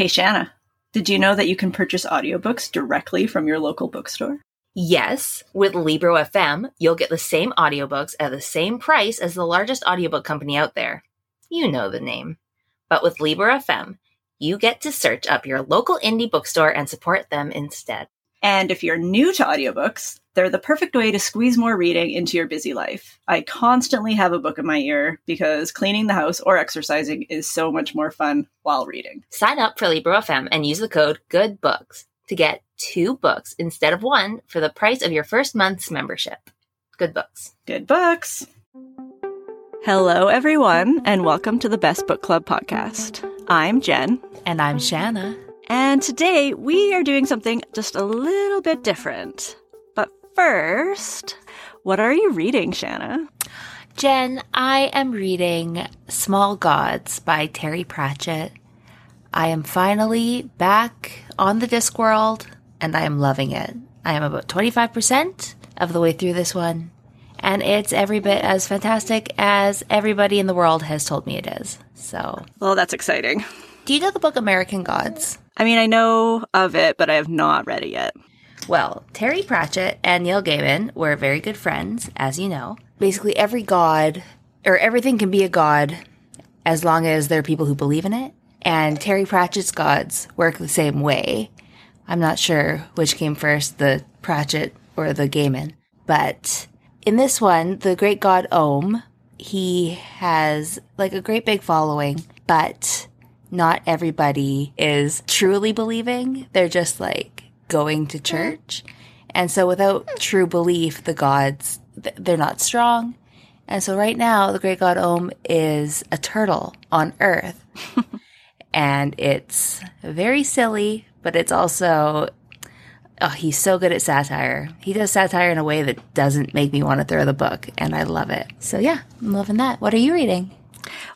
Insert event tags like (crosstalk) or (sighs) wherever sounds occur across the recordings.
Hey, Shanna, did you know that you can purchase audiobooks directly from your local bookstore? Yes, with Libro FM, you'll get the same audiobooks at the same price as the largest audiobook company out there. You know the name. But with Libro FM, you get to search up your local indie bookstore and support them instead. And if you're new to audiobooks, they're the perfect way to squeeze more reading into your busy life. I constantly have a book in my ear because cleaning the house or exercising is so much more fun while reading. Sign up for Libro FM and use the code GOODBOOKS to get two books instead of one for the price of your first month's membership. Good books. Good books. Hello, everyone, and welcome to the Best Book Club podcast. I'm Jen. And I'm Shanna. And today we are doing something just a little bit different. But first, what are you reading, Shanna? Jen, I am reading Small Gods by Terry Pratchett. I am finally back on the Discworld and I am loving it. I am about 25% of the way through this one, and it's every bit as fantastic as everybody in the world has told me it is. So, Well, that's exciting. do you know the book American Gods? I mean, I know of it, but I have not read it yet. Well, Terry Pratchett and Neil Gaiman were very good friends, as you know. Basically, every god, or everything can be a god as long as there are people who believe in it. And Terry Pratchett's gods work the same way. I'm not sure which came first, the Pratchett or the Gaiman. But in this one, the great god Om, he has like a great big following, but not everybody is truly believing. They're just like going to church. And so without hmm. true belief, the gods, they're not strong. And so right now, the great god Om is a turtle on Earth. (laughs) and it's very silly, but it's also, oh, he's so good at satire. He does satire in a way that doesn't make me want to throw the book. And I love it. So yeah, I'm loving that. What are you reading?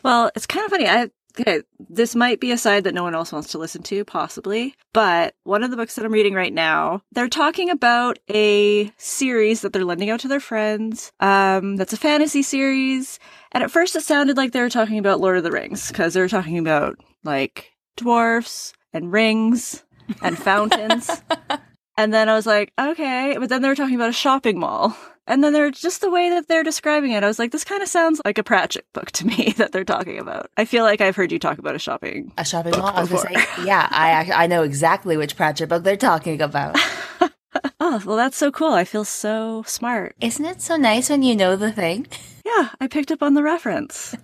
Well, it's kind of funny. I okay, this might be a side that no one else wants to listen to, possibly. But one of the books that I'm reading right now, they're talking about a series that they're lending out to their friends. Um, that's a fantasy series. And at first, it sounded like they were talking about Lord of the Rings because they were talking about like dwarfs and rings and fountains. (laughs) and then I was like, okay. But then they were talking about a shopping mall. And then they're just the way that they're describing it. I was like, this kind of sounds like a Pratchett book to me (laughs) that they're talking about. I feel like I've heard you talk about a shopping. A shopping book mall? I was before. say, yeah, I, (laughs) I know exactly which Pratchett book they're talking about. (laughs) Oh, well, that's so cool. I feel so smart. Isn't it so nice when you know the thing? Yeah, I picked up on the reference.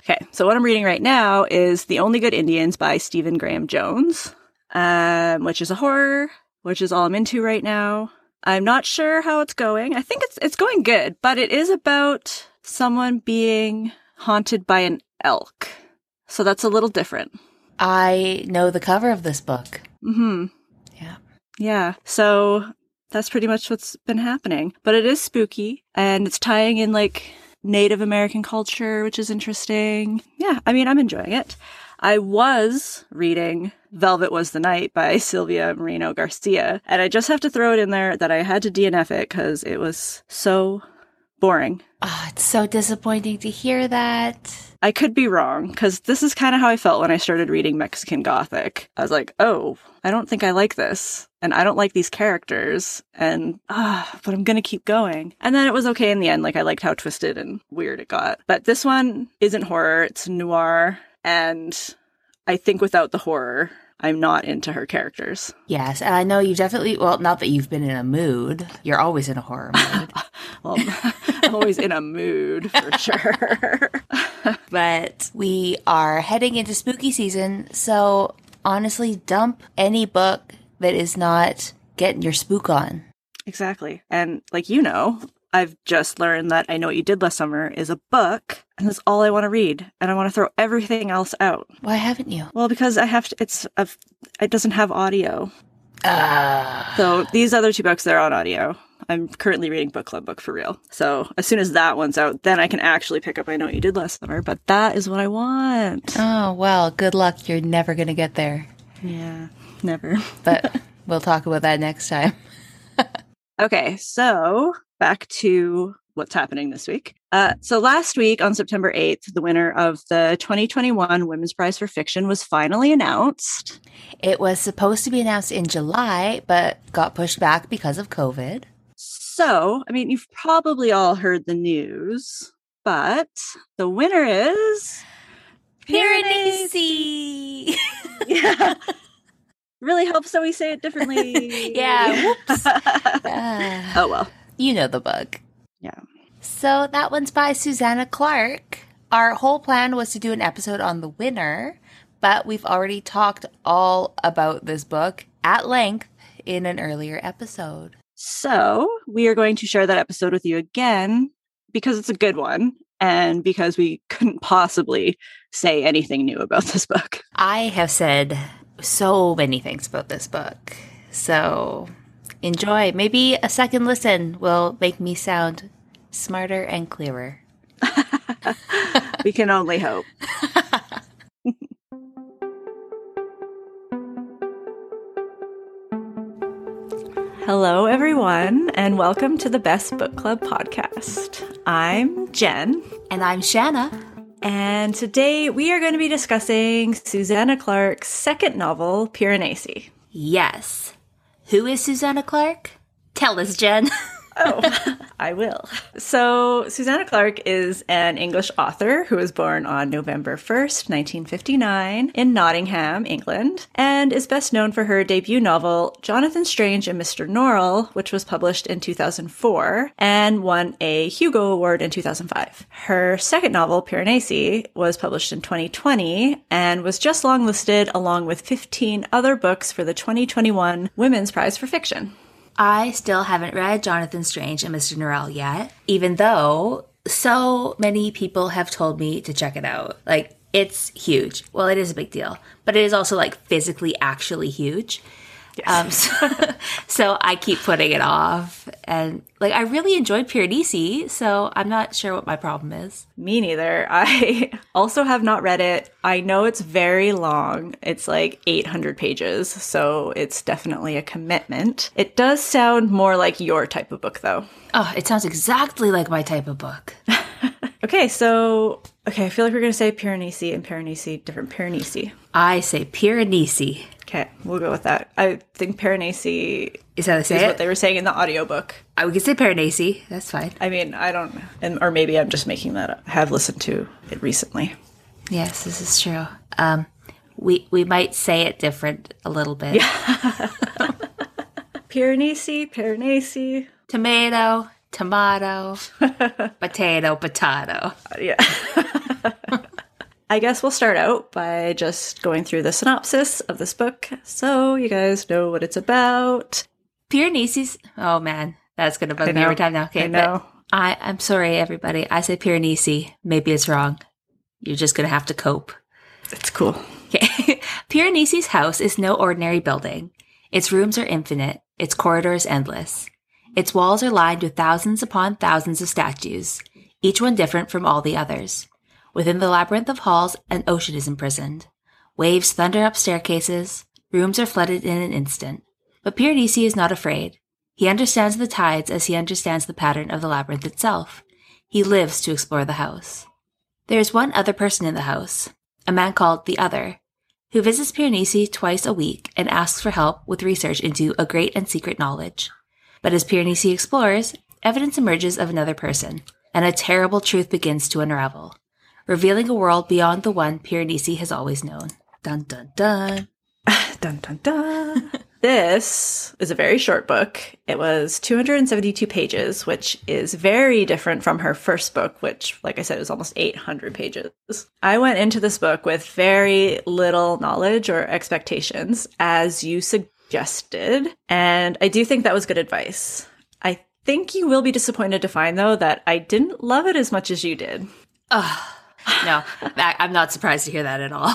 okay, so what I'm reading right now is The Only Good Indians by Stephen Graham Jones, um, which is a horror, which is all I'm into right now. I'm not sure how it's going. I think it's it's going good, but it is about someone being haunted by an elk. So that's a little different. I know the cover of this book. Mhm. Yeah. Yeah. So that's pretty much what's been happening. But it is spooky and it's tying in like Native American culture, which is interesting. Yeah, I mean, I'm enjoying it. I was reading Velvet Was the Night by Silvia Moreno-Garcia, and I just have to throw it in there that I had to DNF it because it was so boring. Oh, it's so disappointing to hear that. I could be wrong because this is kind of how I felt when I started reading Mexican Gothic. I was like, oh, I don't think I like this. And I don't like these characters. And, ah, but I'm going to keep going. And then it was okay in the end. Like, I liked how twisted and weird it got. But this one isn't horror, it's noir. And I think without the horror, I'm not into her characters. Yes, and I know you definitely, well, not that you've been in a mood. You're always in a horror mood. (laughs) Well, (laughs) I'm always in a mood for (laughs) sure. but we are heading into spooky season, so honestly, dump any book that is not getting your spook on. Exactly. And like you know, I've just learned that I Know What You Did Last Summer is a book, and that's all I want to read, and I want to throw everything else out. Why haven't you? Well, because I have to, it's, a, it doesn't have audio. Ah. So these other two books, they're on audio. I'm currently reading Book Club Book for real. So as soon as that one's out, then I can actually pick up I Know What You Did Last Summer, but that is what I want. oh, well, good luck. You're never going to get there. Yeah, never. (laughs) But we'll talk about that next time. (laughs) Okay, so back to what's happening this week. Uh, so last week on September 8th, the winner of the 2021 Women's Prize for Fiction was finally announced. It was supposed to be announced in July, but got pushed back because of COVID. So, I mean, you've probably all heard the news, but the winner is Piranesi. (laughs) yeah. Really helps that we say it differently. (laughs) Yeah, whoops. (laughs) Ah, oh well. you know the bug. Yeah. So that one's by Susanna Clarke. Our whole plan was to do an episode on the winner, but we've already talked all about this book at length in an earlier episode. So we are going to share that episode with you again because it's a good one and because we couldn't possibly say anything new about this book. I have said so many things about this book. So enjoy. Maybe a second listen will make me sound smarter and clearer. (laughs) we can only hope. (laughs) Hello, everyone, and welcome to the Best Book Club podcast. I'm Jen, And I'm Shanna. and today we are going to be discussing Susanna Clarke's second novel, Piranesi. Yes. Who is Susanna Clarke? Tell us, Jen. (laughs) Oh, (laughs) I will. So, Susanna Clarke is an English author who was born on November 1st, 1959, in Nottingham, England, and is best known for her debut novel, Jonathan Strange and Mr. Norrell, which was published in 2004 and won a Hugo Award in 2005. Her second novel, Piranesi, was published in 2020 and was just longlisted along with 15 other books for the 2021 Women's Prize for Fiction. I still haven't read Jonathan Strange and Mr. Norrell yet, even though so many people have told me to check it out. Like, it's huge. Well, it is a big deal, but it is also like physically actually huge. Um, (laughs) so, so I keep putting it off. And like, I really enjoyed Piranesi, so I'm not sure what my problem is. Me neither. (laughs) I also have not read it. I know it's very long. It's like 800 pages, so it's definitely a commitment. It does sound more like your type of book, though. Oh, it sounds exactly like my type of book. (laughs) Okay, so okay, I feel like we're gonna say Piranesi and Piranesi, different Piranesi. I say Piranesi. Okay, we'll go with that. I think Piranesi Is that how they is say what they were saying in the audiobook. I would say Piranesi. That's fine. I mean, I don't, and or maybe I'm just making that up. I have listened to it recently. Yes, this is true. Um, we we might say it different a little bit. (laughs) Piranesi, Piranesi. Tomato, tomato, (laughs) potato, potato. Yeah. (laughs) I guess we'll start out by just going through the synopsis of this book so you guys know what it's about. Piranesi's. Oh man, that's gonna bug me every time now. Okay, I know. I I'm sorry, everybody. I say Piranesi. Maybe it's wrong. You're just gonna have to cope. It's cool. Okay. (laughs) Piranesi's house is no ordinary building. Its rooms are infinite, its corridors endless. Its walls are lined with thousands upon thousands of statues, each one different from all the others. Within the labyrinth of halls, an ocean is imprisoned. Waves thunder up staircases, rooms are flooded in an instant. But Piranesi is not afraid. He understands the tides as he understands the pattern of the labyrinth itself. He lives to explore the house. There is one other person in the house, a man called the Other, who visits Piranesi twice a week and asks for help with research into a great and secret knowledge. But as Piranesi explores, evidence emerges of another person, and a terrible truth begins to unravel, revealing a world beyond the one Piranesi has always known. Dun dun dun. (sighs) Dun dun dun. (laughs) this is a very short book. It was 272 pages, which is very different from her first book, which, like I said, was almost 800 pages. I went into this book with very little knowledge or expectations, as you suggested, and I do think that was good advice. I think you will be disappointed to find, though, that I didn't love it as much as you did. No, that, I'm not surprised to hear that at all.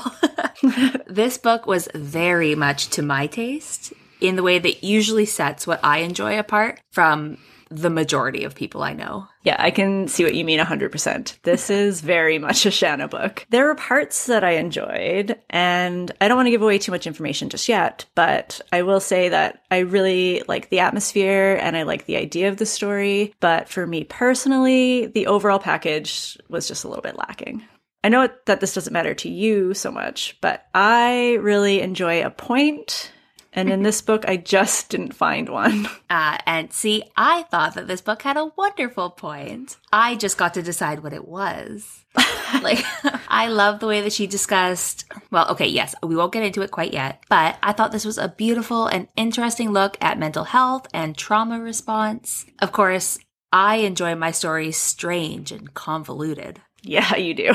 (laughs) this book was very much to my taste in the way that usually sets what I enjoy apart from the majority of people I know. Yeah, I can see what you mean 100%. This (laughs) is very much a Shanna book. There were parts that I enjoyed, and I don't want to give away too much information just yet, but I will say that I really like the atmosphere and I like the idea of the story. But for me personally, the overall package was just a little bit lacking. I know that this doesn't matter to you so much, but I really enjoy a point and in this book, I just didn't find one. (laughs) Uh, and see, I thought that this book had a wonderful point. I just got to decide what it was. (laughs) like, (laughs) I love the way that she discussed. Well, okay, yes, we won't get into it quite yet, but I thought this was a beautiful and interesting look at mental health and trauma response. Of course, I enjoy my stories strange and convoluted. Yeah, you do.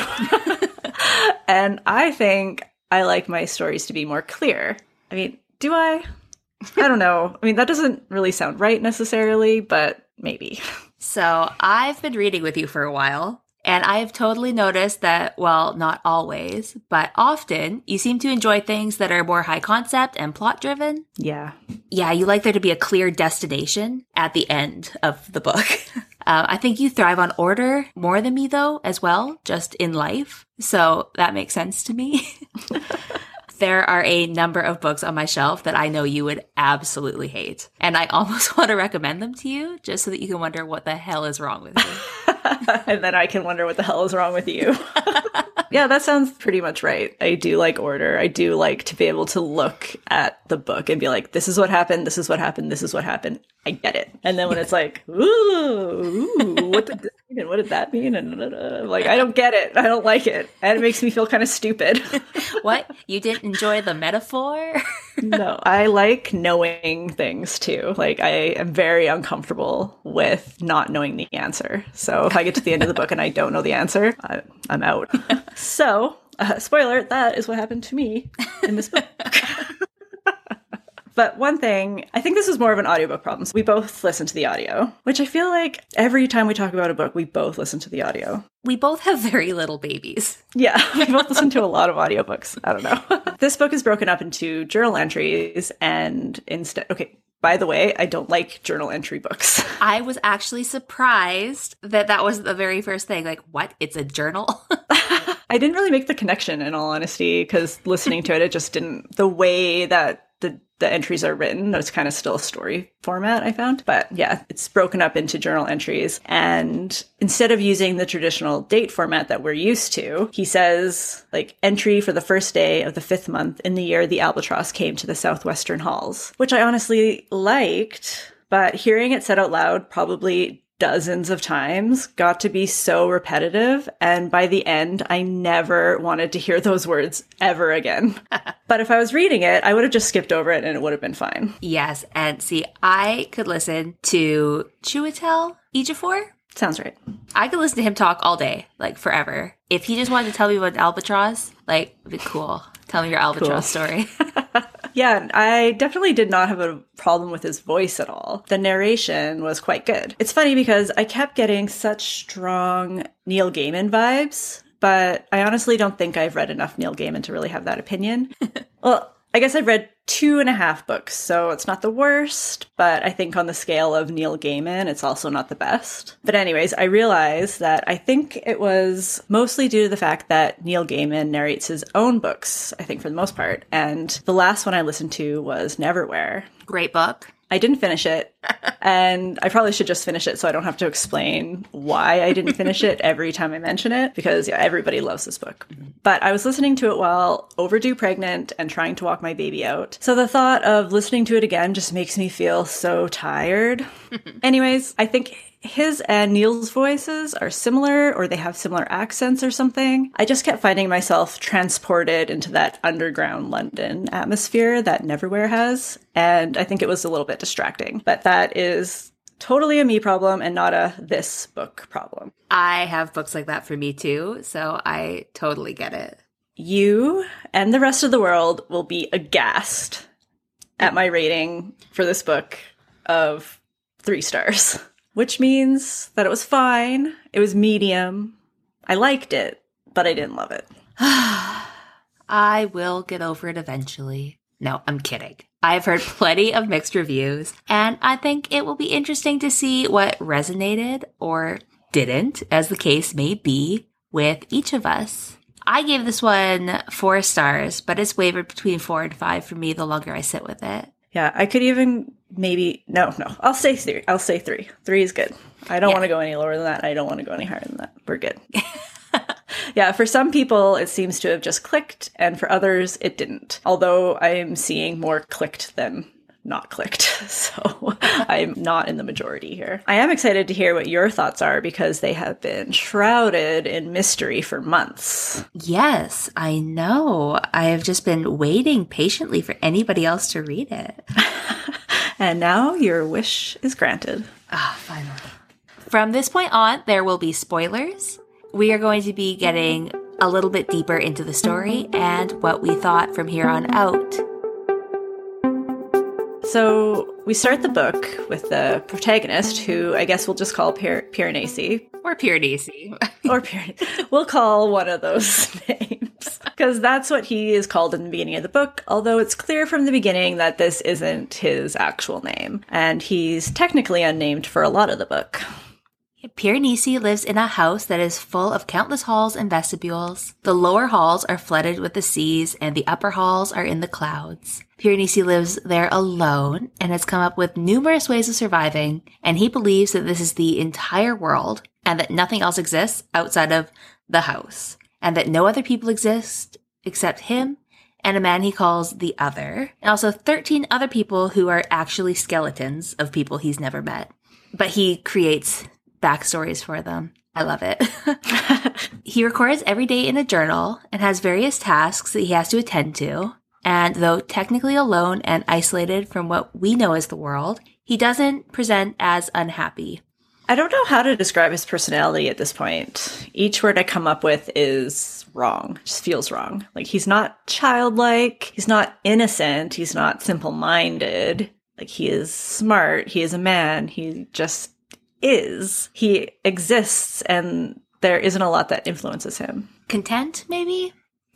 and I think I like my stories to be more clear. I mean, do I? I don't know. I mean, that doesn't really sound right necessarily, but maybe. So I've been reading with you for a while, and I've totally noticed that, well, not always, but often you seem to enjoy things that are more high concept and plot driven. Yeah. Yeah, you like there to be a clear destination at the end of the book. (laughs) Uh, I think you thrive on order more than me, though, as well, just in life. So that makes sense to me. (laughs) there are a number of books on my shelf that I know you would absolutely hate. And I (laughs) almost want to recommend them to you just so that you can wonder what the hell is wrong with me. (laughs) and then I can wonder what the hell is wrong with you. (laughs) yeah, that sounds pretty much right. I do like order. I do like to be able to look at the book and be like, this is what happened, this is what happened, this is what happened. I get it. And then when it's like, ooh, ooh what did this mean? And what did that mean? And like, I don't get it. I don't like it. And it makes me feel kind of stupid. (laughs) what? You didn't enjoy the metaphor? (laughs) no, I like knowing things too. Like, I am very uncomfortable with not knowing the answer. So if I get to the end of the book and I don't know the answer, I, am out. (laughs) so, uh, spoiler, that is what happened to me in this book. But one thing, I think this is more of an audiobook problem. So we both listen to the audio, which I feel like every time we talk about a book, we both listen to the audio. We both have very little babies. Yeah, (laughs) we both listen to a lot of audiobooks. I don't know. (laughs) this book is broken up into journal entries and instead, okay, by the way, I don't like journal entry books. (laughs) I was actually surprised that that was the very first thing. Like, what? It's a journal? I didn't really make the connection in all honesty because listening to it, it just didn't, the way that the entries are written. It's kind of still a story format, I found. But yeah, it's broken up into journal entries. And instead of using the traditional date format that we're used to, he says, like, entry for the first day of the fifth month in the year the albatross came to the southwestern halls, which I honestly liked. But hearing it said out loud probably dozens of times got to be so repetitive. And by the end, I never wanted to hear (laughs) those words ever again. (laughs) but if I was reading it, I would have just skipped over it and it would have been fine. Yes. And see, I could listen to Chiwetel Ejiofor. Sounds right. I could listen to him talk all day, like forever. If he just wanted to tell me about albatross, like, it'd be cool. Tell me your albatross cool. story. (laughs) Yeah, I definitely did not have a problem with his voice at all. The narration was quite good. It's funny because I kept getting such strong Neil Gaiman vibes, but I honestly don't think I've read enough Neil Gaiman to really have that opinion. (laughs) well, I guess I've read two and a half books, so it's not the worst, but I think on the scale of Neil Gaiman, it's also not the best. But, anyways, I realized that I think it was mostly due to the fact that Neil Gaiman narrates his own books, I think for the most part. And the last one I listened to was Neverwhere. Great book. I didn't finish it. (laughs) and I probably should just finish it so I don't have to explain why I didn't finish it every time I mention it because yeah, everybody loves this book. But I was listening to it while overdue pregnant and trying to walk my baby out. So the thought of listening to it again just makes me feel so tired. (laughs) Anyways, I think his and Neil's voices are similar or they have similar accents or something. I just kept finding myself transported into that underground London atmosphere that Neverwhere has. And I think it was a little bit distracting. But that is totally a me problem and not a this book problem. I have books like that for me too. So I totally get it. You and the rest of the world will be aghast at my rating for this book of three stars (laughs) which means that it was fine. It was medium. I liked it, but I didn't love it. (sighs) I will get over it eventually. No, I'm kidding. I've heard plenty of mixed reviews, and I think it will be interesting to see what resonated or didn't, as the case may be, with each of us. I gave this one four stars, but it's wavered between four and five for me the longer I sit with it. Yeah, I could even maybe no, no. I'll say three. I'll say three. Three is good. I don't Yeah. want to go any lower than that. I don't want to go any higher than that. We're good. (laughs) yeah, for some people it seems to have just clicked, and for others it didn't. Although I'm seeing more clicked than not clicked. (laughs) So I'm not in the majority here. I am excited to hear what your thoughts are because they have been shrouded in mystery for months. Yes, I know. I have just been waiting patiently for anybody else to read it. (laughs) And now your wish is granted. Ah, finally. From this point on, there will be spoilers. We are going to be getting a little bit deeper into the story and what we thought from here on out. So we start the book with the protagonist, who I guess we'll just call Pier- Piranesi, Or Piranesi. or Piran- we'll call one of those (laughs) names because that's what he is called in the beginning of the book. Although it's clear from the beginning that this isn't his actual name, and he's technically unnamed for a lot of the book. Piranesi lives in a house that is full of countless halls and vestibules. The lower halls are flooded with the seas, and the upper halls are in the clouds. Piranesi lives there alone and has come up with numerous ways of surviving, and he believes that this is the entire world and that nothing else exists outside of the house, and that no other people exist except him and a man he calls the other, and also 13 other people who are actually skeletons of people he's never met. But he creates backstories for them. I love it. (laughs) he records every day in a journal and has various tasks that he has to attend to. And though technically alone and isolated from what we know as the world, he doesn't present as unhappy. I don't know how to describe his personality at this point. Each word I come up with is wrong. Just feels wrong. Like he's not childlike, he's not innocent, he's not simple-minded. Like he is smart, he is a man, he just is. He exists and there isn't a lot that influences him. Content, maybe?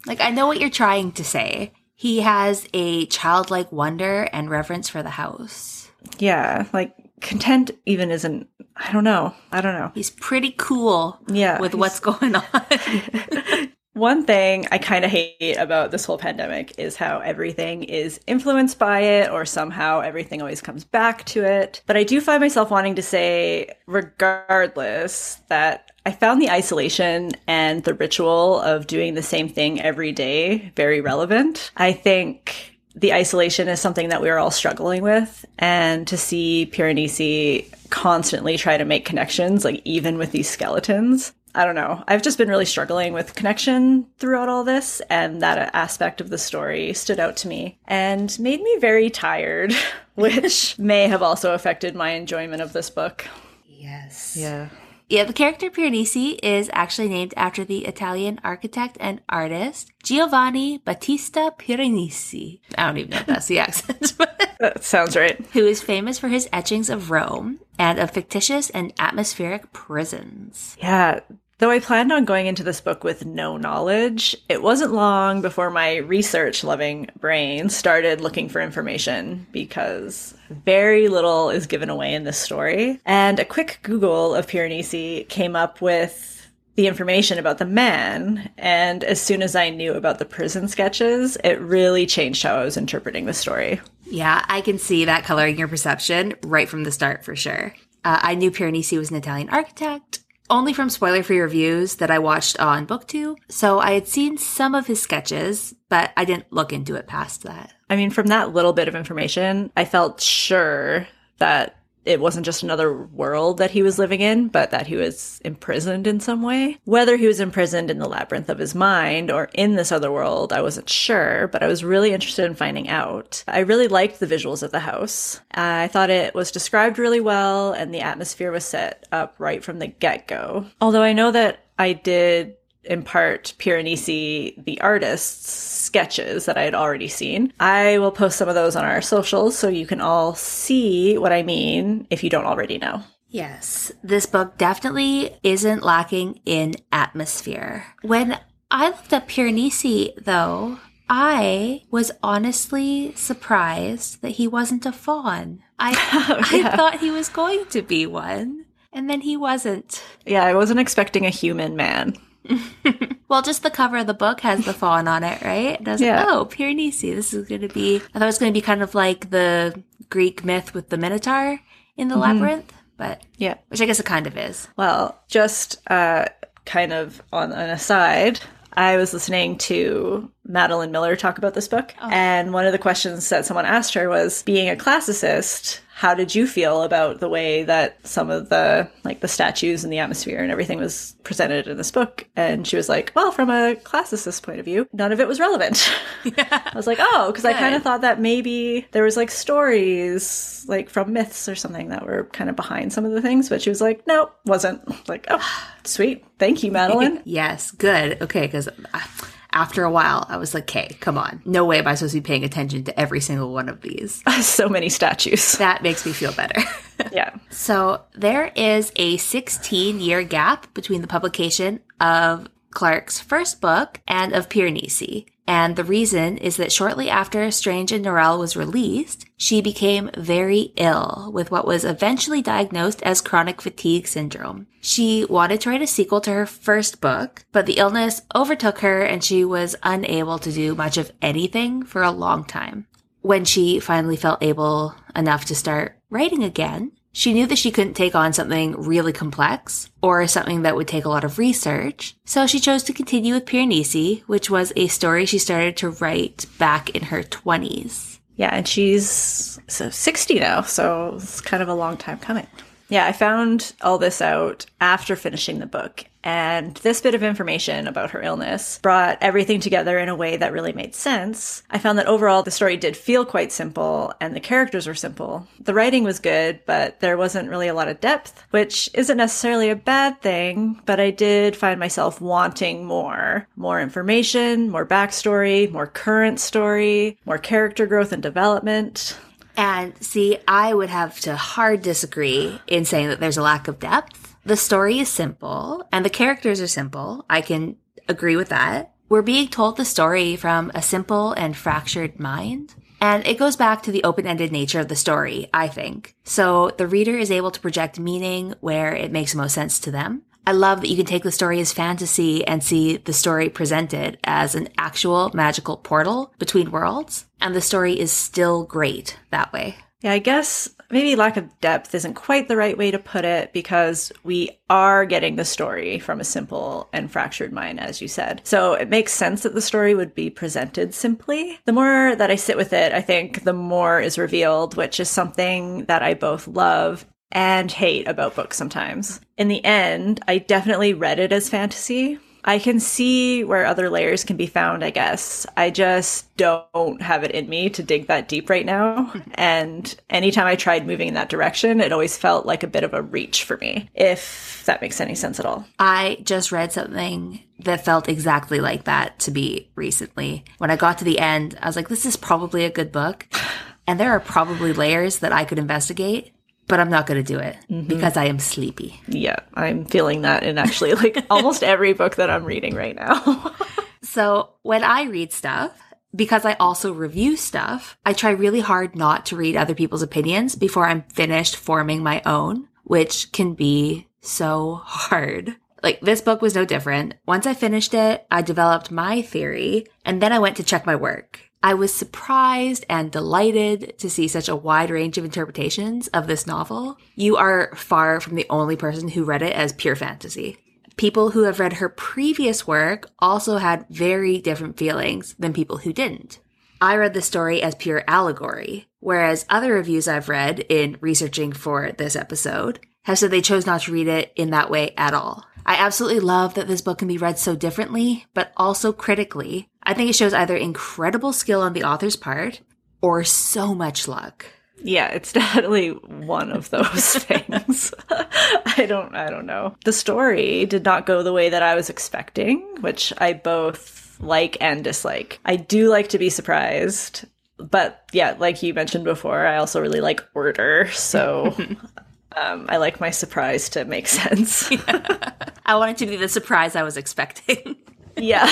Like, I know what you're trying to say. He has a childlike wonder and reverence for the house. Yeah, like content even isn't I don't know. I don't know. He's pretty cool Yeah. with what's going on. (laughs) (laughs) One thing I kind of hate about this whole pandemic is how everything is influenced by it, or somehow everything always comes back to it. But I do find myself wanting to say, regardless, that I found the isolation and the ritual of doing the same thing every day very relevant. I think the isolation is something that we are all struggling with, and to see Piranesi constantly try to make connections, like even with these skeletons, I don't know. I've just been really struggling with connection throughout all this, and that aspect of the story stood out to me and made me very tired, (laughs) which (laughs) may have also affected my enjoyment of this book. yes. Yeah. Yeah, the character Piranesi is actually named after the Italian architect and artist Giovanni Battista Piranesi. I don't even know if that's the (laughs) accent, but That sounds right. who is famous for his etchings of Rome and of fictitious and atmospheric prisons. Yeah. Though I planned on going into this book with no knowledge, it wasn't long before my research loving brain started looking for information because very little is given away in this story. And a quick Google of Piranesi came up with the information about the man. And as soon as I knew about the prison sketches, it really changed how I was interpreting the story. Yeah, I can see that coloring your perception right from the start for sure. Uh, I knew Piranesi was an Italian architect only from spoiler free reviews that I watched on BookTube, so I had seen some of his sketches, but I didn't look into it past that. I mean, from that little bit of information, I felt sure that it wasn't just another world that he was living in, but that he was imprisoned in some way. Whether he was imprisoned in the labyrinth of his mind or in this other world, I wasn't sure, but I was really interested in finding out. I really liked the visuals of the house. I thought it was described really well, and the atmosphere was set up right from the get go. Although I know that I did in part Piranesi, the artist's sketches that I had already seen. I will post some of those on our socials so you can all see what I mean if you don't already know. Yes, this book definitely isn't lacking in atmosphere. When I looked up Piranesi, though, I was honestly surprised that he wasn't a fawn. I (laughs) oh, yeah. I thought he was going to be one, and then he wasn't. Yeah, I wasn't expecting a human man. (laughs) Well, just the cover of the book has the fawn on it, right? And I was Yeah. like, oh, Piranesi. This is going to be, I thought it was going to be kind of like the Greek myth with the Minotaur in the labyrinth, but, Yeah. which I guess it kind of is. Well, just uh, kind of on an aside, I was listening to Madeline Miller talk about this book, oh. and one of the questions that someone asked her was, "Being a classicist, how did you feel about the way that some of the like the statues and the atmosphere and everything was presented in this book?" And she was like, "Well, from a classicist point of view, none of it was relevant." (laughs) I was like, "Oh," because I kind of thought that maybe there was like stories like from myths or something that were kind of behind some of the things, but she was like, "Nope, wasn't." Like, "Oh, sweet, thank you, Madeline." (laughs) Yes, good. Okay, because uh, after a while, I was like, okay, come on. No way am I supposed to be paying attention to every single one of these. (laughs) so many statues. (laughs) That makes me feel better. (laughs) yeah. So there is a 16 year gap between the publication of Clarke's first book and of Piranesi. And the reason is that shortly after Strange and Norrell was released, she became very ill with what was eventually diagnosed as chronic fatigue syndrome. She wanted to write a sequel to her first book, but the illness overtook her and she was unable to do much of anything for a long time when she finally felt able enough to start writing again, she knew that she couldn't take on something really complex or something that would take a lot of research. So she chose to continue with Piranesi, which was a story she started to write back in her 20s. Yeah, and she's so 60 now, so it's kind of a long time coming. Yeah, I found all this out after finishing the book, and this bit of information about her illness brought everything together in a way that really made sense. I found that overall the story did feel quite simple, and the characters were simple. The writing was good, but there wasn't really a lot of depth, which isn't necessarily a bad thing, but I did find myself wanting more. More information, more backstory, more current story, more character growth and development. And see, I would have to hard disagree in saying that there's a lack of depth. The story is simple and the characters are simple. I can agree with that. We're being told the story from a simple and fractured mind. And it goes back to the open-ended nature of the story, I think. So the reader is able to project meaning where it makes most sense to them. I love that you can take the story as fantasy and see the story presented as an actual magical portal between worlds. And the story is still great that way. Yeah, I guess maybe lack of depth isn't quite the right way to put it because we are getting the story from a simple and fractured mind, as you said. So it makes sense that the story would be presented simply. The more that I sit with it, I think the more is revealed, which is something that I both love and hate about books sometimes. In the end, I definitely read it as fantasy. I can see where other layers can be found, I guess. I just don't have it in me to dig that deep right now. (laughs) And anytime I tried moving in that direction, it always felt like a bit of a reach for me, if that makes any sense at all. I just read something that felt exactly like that to me recently. When I got to the end, I was like, this is probably a good book. (sighs) And there are probably layers that I could investigate, but I'm not going to do it mm-hmm. because I am sleepy. Yeah, I'm feeling that in actually like (laughs) almost every book that I'm reading right now. (laughs) So when I read stuff, because I also review stuff, I try really hard not to read other people's opinions before I'm finished forming my own, which can be so hard. Like this book was no different. Once I finished it, I developed my theory and then I went to check my work. I was surprised and delighted to see such a wide range of interpretations of this novel. You are far from the only person who read it as pure fantasy. People who have read her previous work also had very different feelings than people who didn't. I read the story as pure allegory, whereas other reviews I've read in researching for this episode have said they chose not to read it in that way at all. I absolutely love that this book can be read so differently, but also critically. I think it shows either incredible skill on the author's part or so much luck. Yeah, it's (laughs) definitely one of those (laughs) things. (laughs) I don't I don't know. The story did not go the way that I was expecting, which I both like and dislike. I do like to be surprised, but yeah, like you mentioned before, I also really like order, so um, I like my surprise to make sense. I wanted to be the surprise I was expecting. Yeah.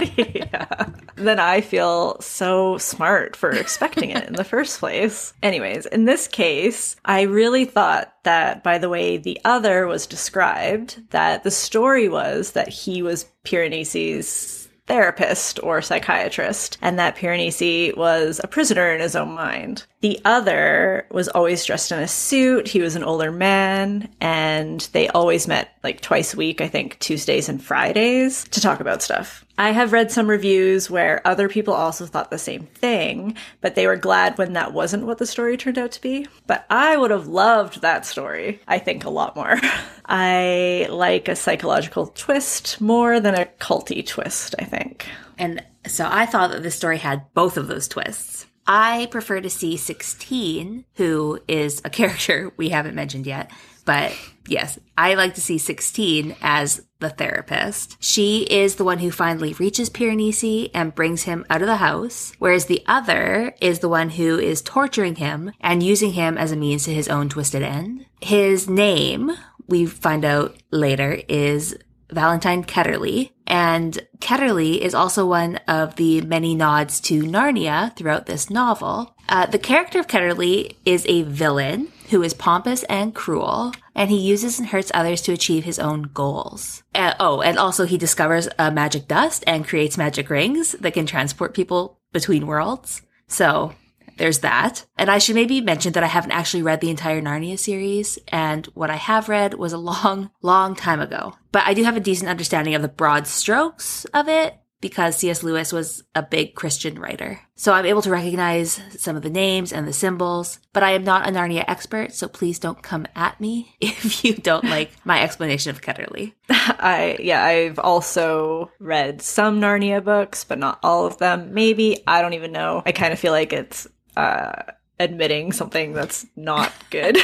(laughs) yeah. Then I feel so smart for expecting it in the first place. Anyways, in this case, I really thought that by the way the other was described, that the story was that he was Piranesi's therapist or psychiatrist, and that Piranesi was a prisoner in his own mind. The other was always dressed in a suit. He was an older man, and they always met like twice a week, I think Tuesdays and Fridays, to talk about stuff. I have read some reviews where other people also thought the same thing, but they were glad when that wasn't what the story turned out to be. But I would have loved that story, I think, a lot more. (laughs) I like a psychological twist more than a culty twist, I think. And so I thought that this story had both of those twists. I prefer to see 16, who is a (laughs) character we haven't mentioned yet, but yes, I like to see 16 as the therapist. She is the one who finally reaches Piranesi and brings him out of the house, whereas the other is the one who is torturing him and using him as a means to his own twisted end. His name, we find out later, is Valentine Ketterley. And Ketterley is also one of the many nods to Narnia throughout this novel. Uh, the character of Ketterley is a villain who is pompous and cruel, and he uses and hurts others to achieve his own goals. Uh, oh, and also he discovers a magic dust and creates magic rings that can transport people between worlds. So there's that. And I should maybe mention that I haven't actually read the entire Narnia series, and what I have read was a long, (laughs) long time ago. But I do have a decent understanding of the broad strokes of it because C.S. Lewis was a big Christian writer. So I'm able to recognize some of the names and the symbols, but I am not a Narnia expert, so please don't come at me (laughs) if you don't like my explanation of Ketterley. (laughs) I yeah, I've also read some Narnia books, but not all of them. Maybe I don't even know. I kind of feel like it's uh admitting something that's not good. (laughs)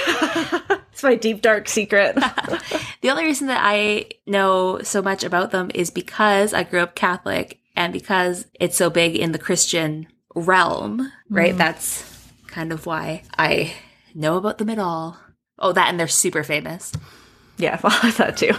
it's my deep dark secret. (laughs) the only reason that I know so much about them is because I grew up Catholic and because it's so big in the Christian realm, right? Mm. That's kind of why I know about them at all. Oh, that and they're super famous. Yeah, (laughs) I thought that too.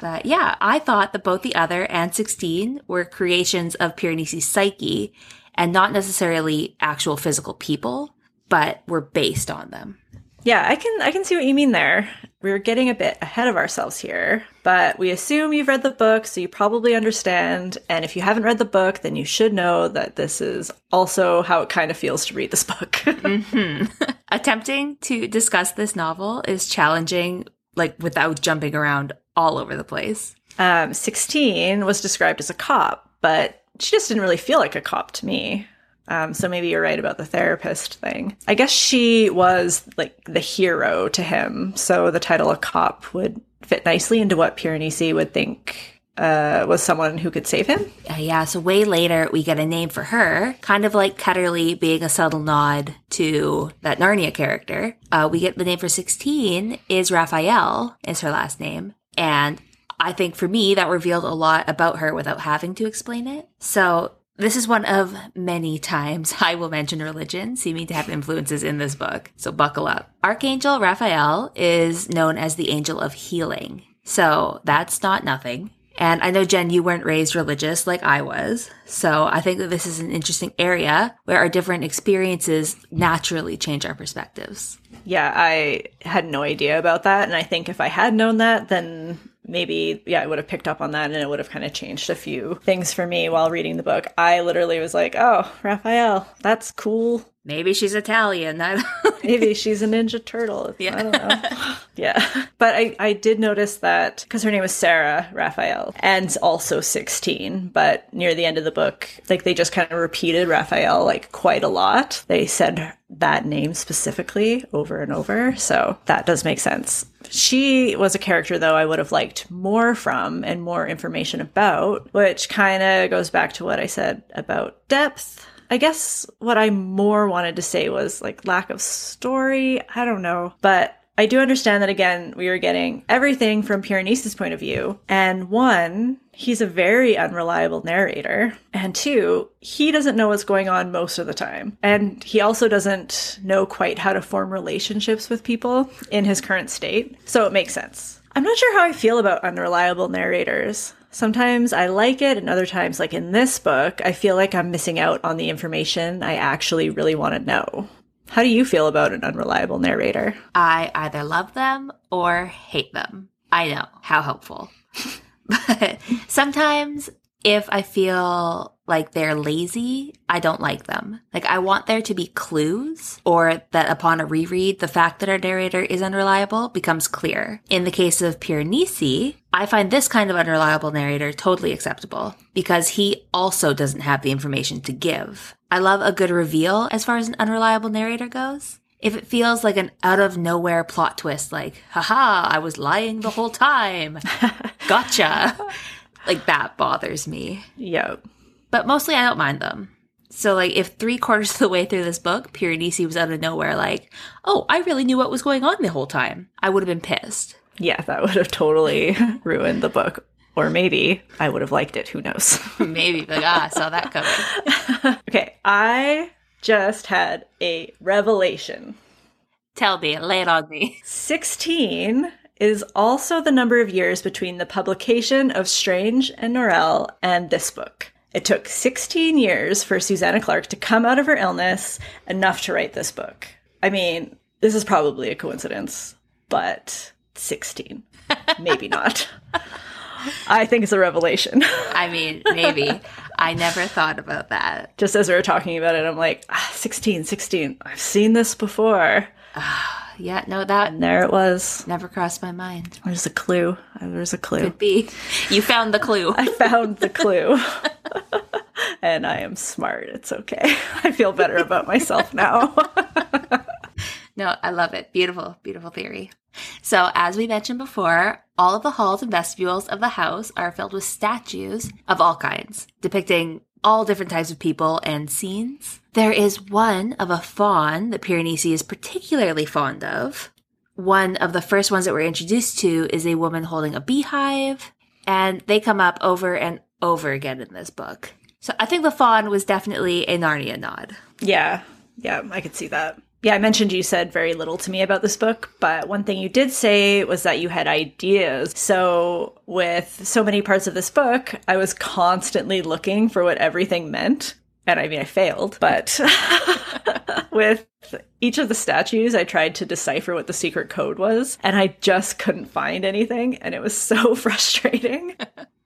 but yeah, I thought that both the other and 16 were creations of Piranesi's psyche and not necessarily actual physical people but we're based on them. Yeah, I can I can see what you mean there. We're getting a bit ahead of ourselves here, but we assume you've read the book, so you probably understand. And if you haven't read the book, then you should know that this is also how it kind of feels to read this book. (laughs) mm-hmm. (laughs) Attempting to discuss this novel is challenging, like without jumping around all over the place. Um, 16 was described as a cop, but she just didn't really feel like a cop to me. Um, so maybe you're right about the therapist thing. I guess she was like the hero to him. So the title of cop would fit nicely into what Piranesi would think uh, was someone who could save him. Uh, yeah, so way later we get a name for her, kind of like Ketterley being a subtle nod to that Narnia character. Uh, we get the name for 16 is Raphael, is her last name. And I think for me, that revealed a lot about her without having to explain it. So this is one of many times (laughs) I will mention religion seeming to have influences in this book, so buckle up. Archangel Raphael is known as the angel of healing, so that's not nothing. And I know, Jen, you weren't raised religious like I was. So I think that this is an interesting area where our different experiences naturally change our perspectives. Yeah, I had no idea about that. And I think if I had known that, then maybe yeah i would have picked up on that and it would have kind of changed a few things for me while reading the book. I literally was like oh raphael that's cool maybe she's italian. (laughs) Maybe she's a ninja turtle. Yeah i don't know. (laughs) Yeah. But i i did notice that because her name was sarah raphael and also 16 but near the end of the book like they just kind of repeated raphael like quite a lot. They said that name specifically over and over. So that does make sense. She was a character, though, I would have liked more from and more information about, which kind of goes back to what I said about depth. I guess what I more wanted to say was like lack of story. I don't know. But I do understand that again, we were getting everything from Piranesi's point of view. And one, he's a very unreliable narrator. And two, he doesn't know what's going on most of the time. And he also doesn't know quite how to form relationships with people in his current state. So it makes sense. I'm not sure how I feel about unreliable narrators. Sometimes I like it, and other times, like in this book, I feel like I'm missing out on the information I actually really want to know. How do you feel about an unreliable narrator? I either love them or hate them. I know, how helpful. (laughs) but sometimes if I feel like they're lazy, I don't like them. Like I want there to be clues or that upon a reread, the fact that our narrator is unreliable becomes clear. In the case of Piranesi, I find this kind of unreliable narrator totally acceptable because he also doesn't have the information to give. I love a good reveal as far as an unreliable narrator goes. If it feels like an out of nowhere plot twist, like, haha, I was lying the whole time. (laughs) gotcha. like that bothers me. Yep. But mostly I don't mind them. So like if three quarters of the way through this book, Piranesi was out of nowhere like, oh, I really knew what was going on the whole time. I would have been pissed. Yeah, that would have totally (laughs) ruined the book. Or maybe I would have liked it. Who knows? (laughs) Maybe, but ah, I saw that coming. (laughs) okay, I just had a revelation. Tell me, lay it on me. 16 is also the number of years between the publication of Strange and Norrell and this book. It took 16 years for Susanna Clarke to come out of her illness enough to write this book. I mean, this is probably a coincidence, but 16. Maybe not. I think it's a revelation. I mean, maybe. I never thought about that. Just as we were talking about it, I'm like, ah, 16, 16. I've seen this before. (sighs) Yeah, no, that And there it was. never crossed my mind. There's a clue. There's a clue. Could be. You found the clue. I found the clue. (laughs) and I am smart. It's okay. I feel better about myself now. (laughs) No, I love it. Beautiful, beautiful theory. So, as we mentioned before, all of the halls and vestibules of the house are filled with statues of all kinds, depicting all different types of people and scenes. There is one of a fawn that Piranesi is particularly fond of. One of the first ones that we're introduced to is a woman holding a beehive, and they come up over and over again in this book. So I think the fawn was definitely a Narnia nod. yeah. Yeah, I could see that. Yeah, I mentioned you said very little to me about this book, but one thing you did say was that you had ideas. So, with so many parts of this book, I was constantly looking for what everything meant. And I mean, I failed, but (laughs) with each of the statues, I tried to decipher what the secret code was, and I just couldn't find anything, and it was so (laughs) frustrating.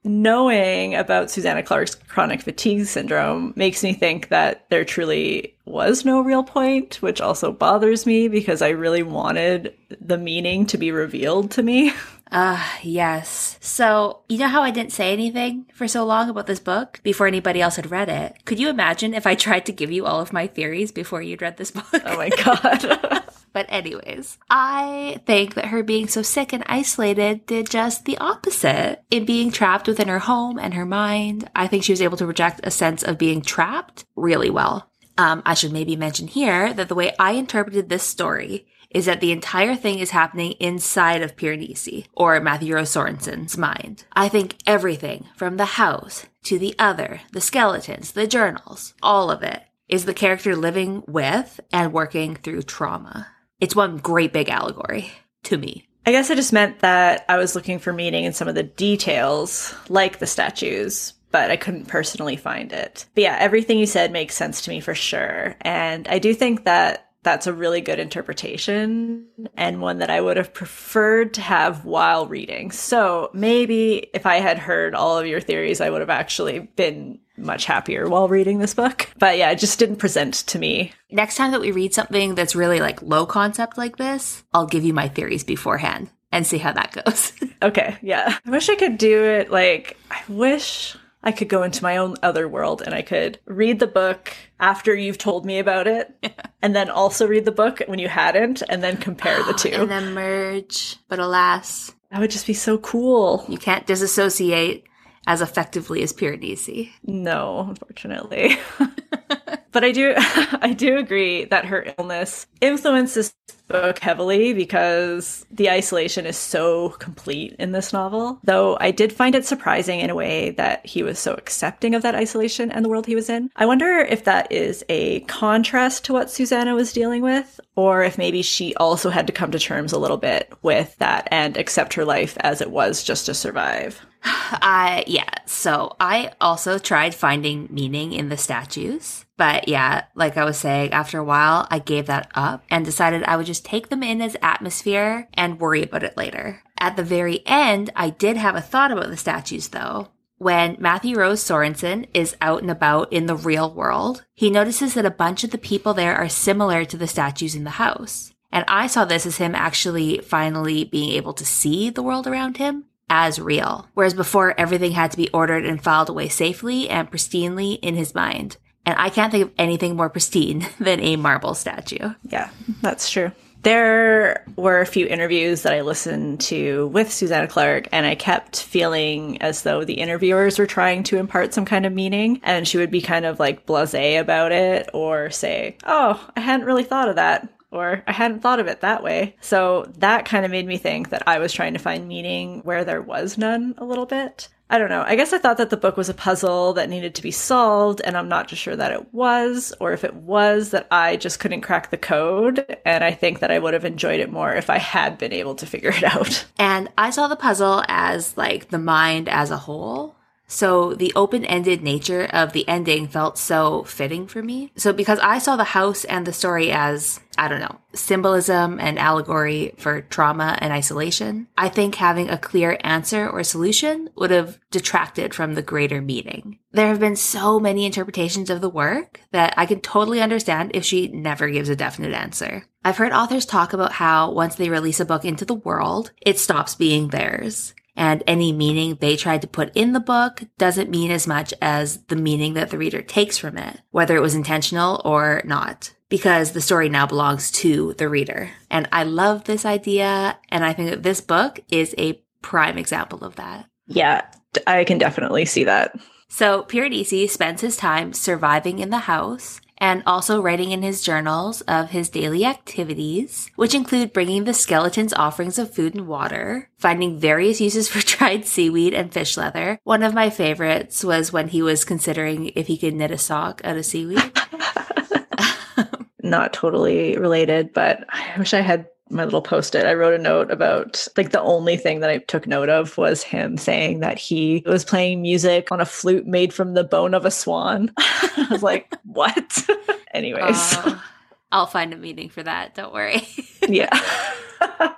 Knowing about Susanna Clarke's chronic fatigue syndrome makes me think that there truly was no real point, which also bothers me because I really wanted the meaning to be revealed to me. (laughs) Ah, yes. So, you know how I didn't say anything for so long about this book before anybody else had read it? Could you imagine if I tried to give you all of my theories before you'd read this book? Oh my god. (laughs) (laughs) But, anyways, I think that her being so sick and isolated did just the opposite. In being trapped within her home and her mind, I think she was able to project a sense of being trapped really well. Um, I should maybe mention here that the way I interpreted this story is that the entire thing is happening inside of Piranesi, or Matthew Sorensen's mind. I think everything from the house to the other, the skeletons, the journals, all of it is the character living with and working through trauma. It's one great big allegory to me. I guess I just meant that I was looking for meaning in some of the details, like the statues, but I couldn't personally find it. But yeah, everything you said makes sense to me for sure. And I do think that that's a really good interpretation and one that I would have preferred to have while reading. So maybe if I had heard all of your theories, I would have actually been much happier while reading this book. But yeah, it just didn't present to me. Next time that we read something that's really like low concept like this, I'll give you my theories beforehand and see how that goes. (laughs) Okay, yeah. I wish I could do it like, I wish I could go into my own other world and I could read the book after you've told me about it (laughs) and then also read the book when you hadn't and then compare the (gasps) two. and then merge. But alas, that would just be so cool. you can't disassociate as effectively as Piranesi. No, unfortunately. (laughs) (laughs) but I do (laughs) I do agree that her illness influences this book heavily because the isolation is so complete in this novel. Though I did find it surprising in a way that he was so accepting of that isolation and the world he was in. I wonder if that is a contrast to what Susanna was dealing with, or if maybe she also had to come to terms a little bit with that and accept her life as it was just to survive. (sighs) I yeah, so I also tried finding meaning in the statues. But yeah, like I was saying, after a while I gave that up and decided I would just take them in as atmosphere and worry about it later. At the very end, I did have a thought about the statues though. When Matthew Rose Sorensen is out and about in the real world, he notices that a bunch of the people there are similar to the statues in the house. And I saw this as him actually finally being able to see the world around him as real. Whereas before, everything had to be ordered and filed away safely and pristinely in his mind. And I can't think of anything more pristine (laughs) than a marble statue. Yeah, that's true. There were a few interviews that I listened to with Susanna Clarke, and I kept feeling as though the interviewers were trying to impart some kind of meaning, and she would be kind of like blase about it or say, Oh, I hadn't really thought of that or I hadn't thought of it that way. So that kind of made me think that I was trying to find meaning where there was none a little bit. I don't know. I guess I thought that the book was a puzzle that needed to be solved, and I'm not just sure that it was, or if it was, that I just couldn't crack the code. And I think that I would have enjoyed it more if I had been able to figure it (laughs) out. And I saw the puzzle as like the mind as a whole. So the open ended nature of the ending felt so fitting for me. So because I saw the house and the story as, I don't know, symbolism and allegory for trauma and isolation, I think having a clear answer or solution would have detracted from the greater meaning. There have been so many interpretations of the work that I can totally understand if she never gives a definite answer. I've heard authors talk about how once they release a book into the world, it stops being theirs and any meaning they tried to put in the book doesn't mean as much as the meaning that the reader takes from it, whether it was intentional or not, because the story now belongs to the reader. And I love this idea, and I think that this book is a prime example of that. Yeah, I can definitely see that. So Piranesi spends his time surviving in the house and also writing in his journals of his daily activities, which include bringing the skeletons offerings of food and water, finding various uses for (laughs) dried seaweed and fish leather. One of my favorites was when he was considering if he could knit a sock out of seaweed. (laughs) Not totally related, but I wish I had my little post it, I wrote a note about like the only thing that I took note of was him saying that he was playing music on a flute made from the bone of a swan. (laughs) I was like, (laughs) what? (laughs) Anyways. Uh, I'll find a meaning for that. Don't worry. yeah.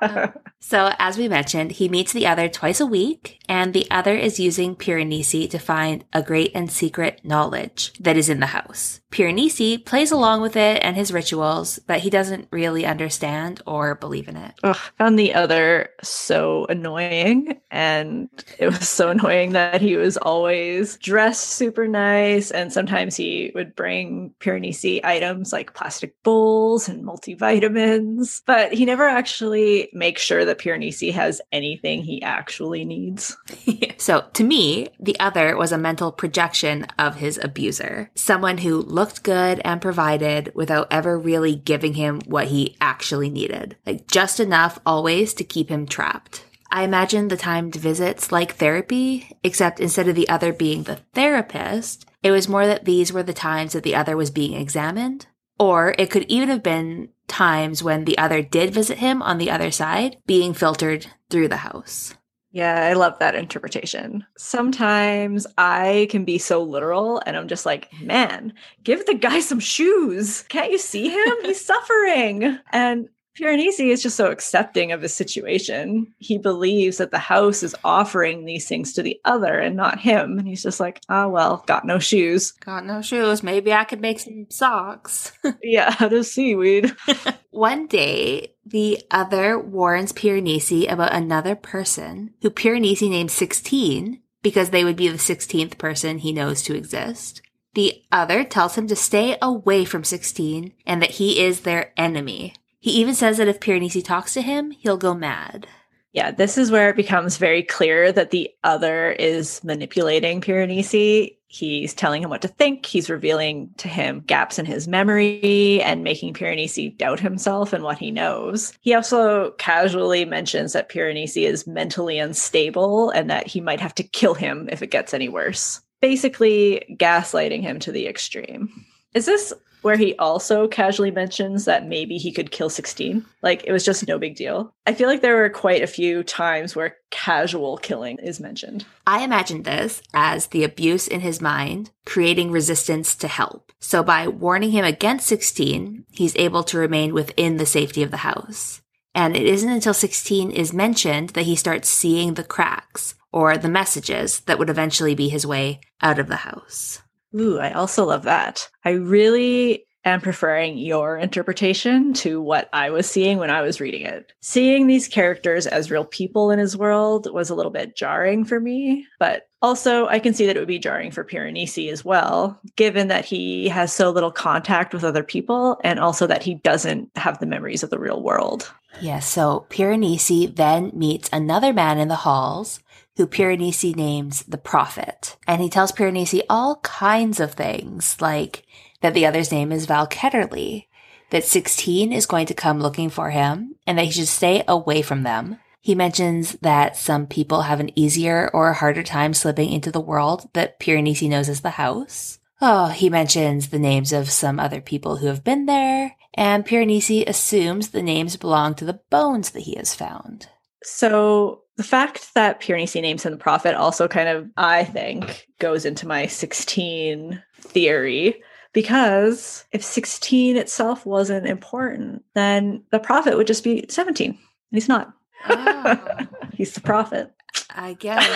Um, so, as we mentioned, he meets the other twice a week, and the other is using Piranesi to find a great and secret knowledge that is in the house. Piranesi plays along with it and his rituals, but he doesn't really understand or believe in it. Ugh, found the other so annoying, and it was so annoying that he was always dressed super nice, and sometimes he would bring Piranesi items like plastic bowls and multivitamins, but he never actually makes sure that Piranesi has anything he actually needs. (laughs) so, to me, the other was a mental projection of his abuser, someone who looked good and provided without ever really giving him what he actually needed. Like just enough always to keep him trapped. I imagine the timed visits like therapy, except instead of the other being the therapist, it was more that these were the times that the other was being examined. Or it could even have been times when the other did visit him on the other side, being filtered through the house. Yeah, I love that interpretation. Sometimes I can be so literal and I'm just like, man, give the guy some shoes. Can't you see him? He's (laughs) suffering. And Piranesi is just so accepting of his situation. He believes that the house is offering these things to the other and not him. And he's just like, oh, well, got no shoes. Got no shoes. Maybe I could make some socks. (laughs) yeah, (laughs) out of seaweed. (laughs) One day, the other warns Piranesi about another person who Piranesi names 16 because they would be the 16th person he knows to exist. The other tells him to stay away from 16 and that he is their enemy. He even says that if Piranesi talks to him, he'll go mad. Yeah, this is where it becomes very clear that the other is manipulating Piranesi. He's telling him what to think. He's revealing to him gaps in his memory and making Piranesi doubt himself and what he knows. He also casually mentions that Piranesi is mentally unstable and that he might have to kill him if it gets any worse. Basically, gaslighting him to the extreme. Is this where he also casually mentions that maybe he could kill 16. Like it was just no big deal. I feel like there were quite a few times where casual killing is mentioned. I imagined this as the abuse in his mind, creating resistance to help. So by warning him against 16, he's able to remain within the safety of the house. And it isn't until 16 is mentioned that he starts seeing the cracks or the messages that would eventually be his way out of the house. Ooh, I also love that. I really am preferring your interpretation to what I was seeing when I was reading it. Seeing these characters as real people in his world was a little bit jarring for me, but also I can see that it would be jarring for Piranesi as well, given that he has so little contact with other people and also that he doesn't have the memories of the real world. Yes, yeah, so Piranesi then meets another man in the halls who Piranesi names the prophet. And he tells Piranesi all kinds of things, like that the other's name is Val Ketterley, that 16 is going to come looking for him, and that he should stay away from them. He mentions that some people have an easier or harder time slipping into the world that Piranesi knows as the house. Oh, he mentions the names of some other people who have been there, and Piranesi assumes the names belong to the bones that he has found. So the fact that Piranesi names him the prophet also kind of, I think, goes into my 16 theory. Because if 16 itself wasn't important, then the prophet would just be 17. And he's not. Oh. (laughs) he's the prophet. I guess.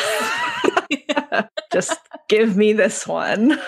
(laughs) Just give me this one.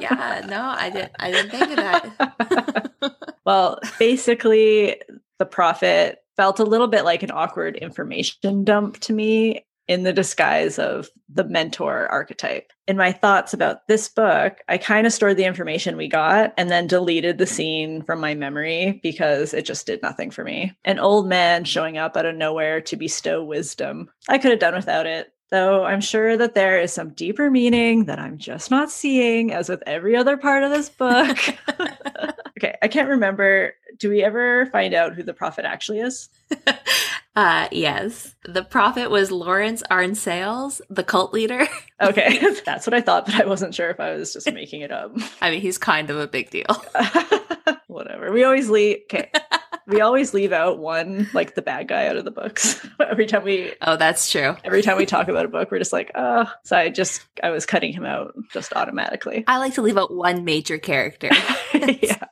yeah, no, I didn't I didn't think of that. (laughs) well, basically the prophet felt a little bit like an awkward information dump to me in the disguise of the mentor archetype. In my thoughts about this book, I kind of stored the information we got and then deleted the scene from my memory because it just did nothing for me. An old man showing up out of nowhere to bestow wisdom. I could have done without it. Though I'm sure that there is some deeper meaning that I'm just not seeing, as with every other part of this book. (laughs) okay, I can't remember. Do we ever find out who the prophet actually is? (laughs) uh yes. The prophet was Laurence Arne-Sayles, the cult leader. (laughs) okay, (laughs) that's what I thought, but I wasn't sure if I was just making it up. I mean, he's kind of a big deal. Whatever. We always leave. Okay we always leave out one like the bad guy out of the books. (laughs) Every time we oh that's true. every time we talk about a book we're just like oh so i just i was cutting him out just automatically. I like to leave out one major character. (laughs) Yeah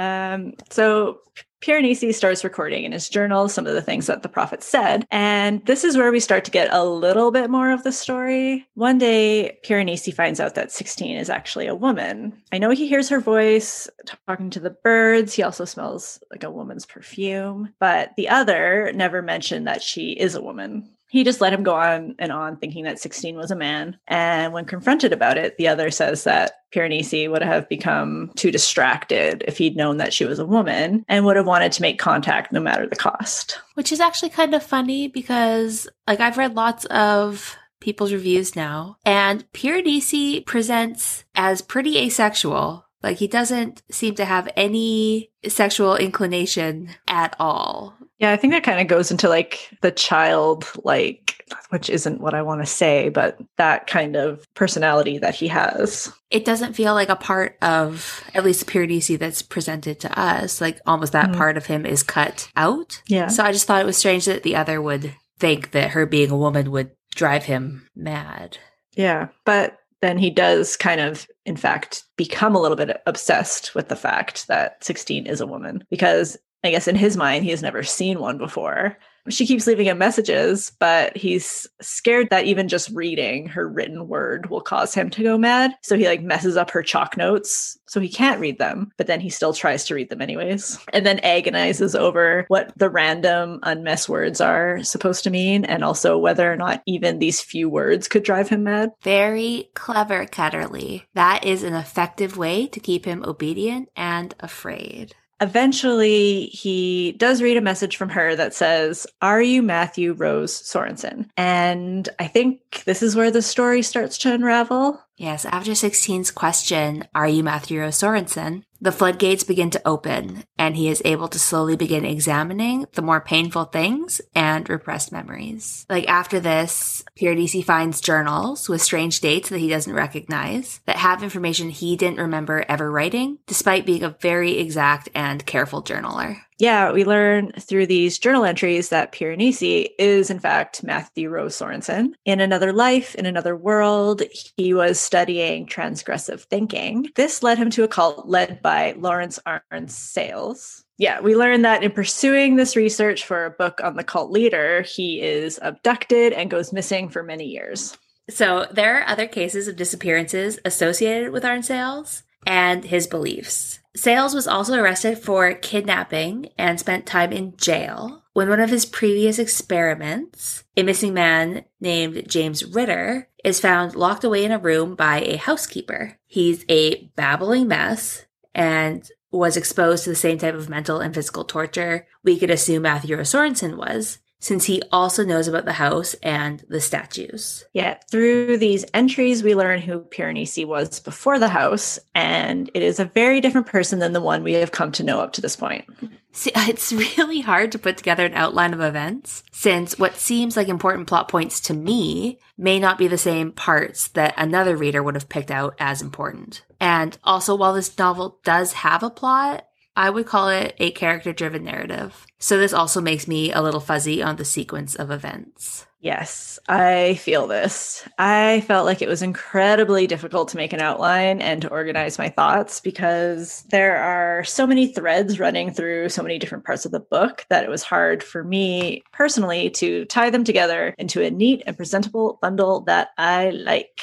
um so Piranesi starts recording in his journal some of the things that the prophet said. And this is where we start to get a little bit more of the story. One day, Piranesi finds out that 16 is actually a woman. I know he hears her voice talking to the birds. He also smells like a woman's perfume, but the other never mentioned that she is a woman he just let him go on and on thinking that 16 was a man. And when confronted about it, the other says that Piranesi would have become too distracted if he'd known that she was a woman and would have wanted to make contact no matter the cost. Which is actually kind of funny because, like, I've read lots of people's reviews now, and Piranesi presents as pretty asexual. Like, he doesn't seem to have any sexual inclination at all. Yeah, I think that kind of goes into like the child, like, which isn't what I want to say, but that kind of personality that he has. It doesn't feel like a part of at least the Piranesi that's presented to us. Like almost that mm. part of him is cut out. Yeah. So I just thought it was strange that the other would think that her being a woman would drive him mad. Yeah. But then he does kind of, in fact, become a little bit obsessed with the fact that 16 is a woman because I guess in his mind, he has never seen one before. She keeps leaving him messages, but he's scared that even just reading her written word will cause him to go mad. So he like messes up her chalk notes so he can't read them, but then he still tries to read them anyways. And then agonizes over what the random unmess words are supposed to mean and also whether or not even these few words could drive him mad. Very clever, Ketterley. That is an effective way to keep him obedient and afraid. Eventually he does read a message from her that says, Are you Matthew Rose Sorensen? And I think this is where the story starts to unravel. Yes, after 16's question, Are you Matthew Rose Sorensen? The floodgates begin to open, and he is able to slowly begin examining the more painful things and repressed memories. Like after this, Piranesi finds journals with strange dates that he doesn't recognize that have information he didn't remember ever writing, despite being a very exact and careful journaler. Yeah, we learn through these journal entries that Piranesi is, in fact, Matthew Rose Sorensen. In another life, in another world, he was studying transgressive thinking. This led him to a cult led by Laurence Arne-Sayles. Yeah, we learn that in pursuing this research for a book on the cult leader, he is abducted and goes missing for many years. So there are other cases of disappearances associated with Arns Sales and his beliefs. Sayles was also arrested for kidnapping and spent time in jail when one of his previous experiments, a missing man named James Ritter, is found locked away in a room by a housekeeper. He's a babbling mess and was exposed to the same type of mental and physical torture we could assume Matthew Sorensen was, since he also knows about the house and the statues. Yeah, through these entries, we learn who Piranesi was before the house, and it is a very different person than the one we have come to know up to this point. See, (laughs) it's really hard to put together an outline of events, since what seems like important plot points to me may not be the same parts that another reader would have picked out as important. And also, while this novel does have a plot, I would call it a character driven narrative. So this also makes me a little fuzzy on the sequence of events. Yes, I feel this. I felt like it was incredibly difficult to make an outline and to organize my thoughts because there are so many threads running through so many different parts of the book that it was hard for me personally to tie them together into a neat and presentable bundle that I like.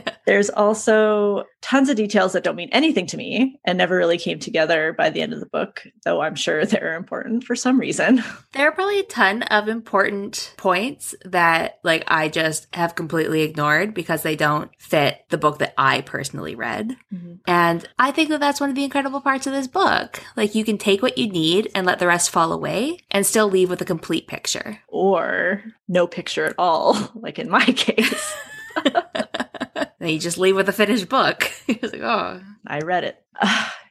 (laughs) There's also tons of details that don't mean anything to me and never really came together by the end of the book, though I'm sure (laughs) they're important for some reason. (laughs) There are probably a ton of important points that like I just have completely ignored because they don't fit the book that I personally read. Mm-hmm. And I think that that's one of the incredible parts of this book. Like you can take what you need and let the rest fall away and still leave with a complete picture. Or no picture at all, like in my case. Then you just leave with a finished book. (laughs) He's like, oh. I read it. (sighs)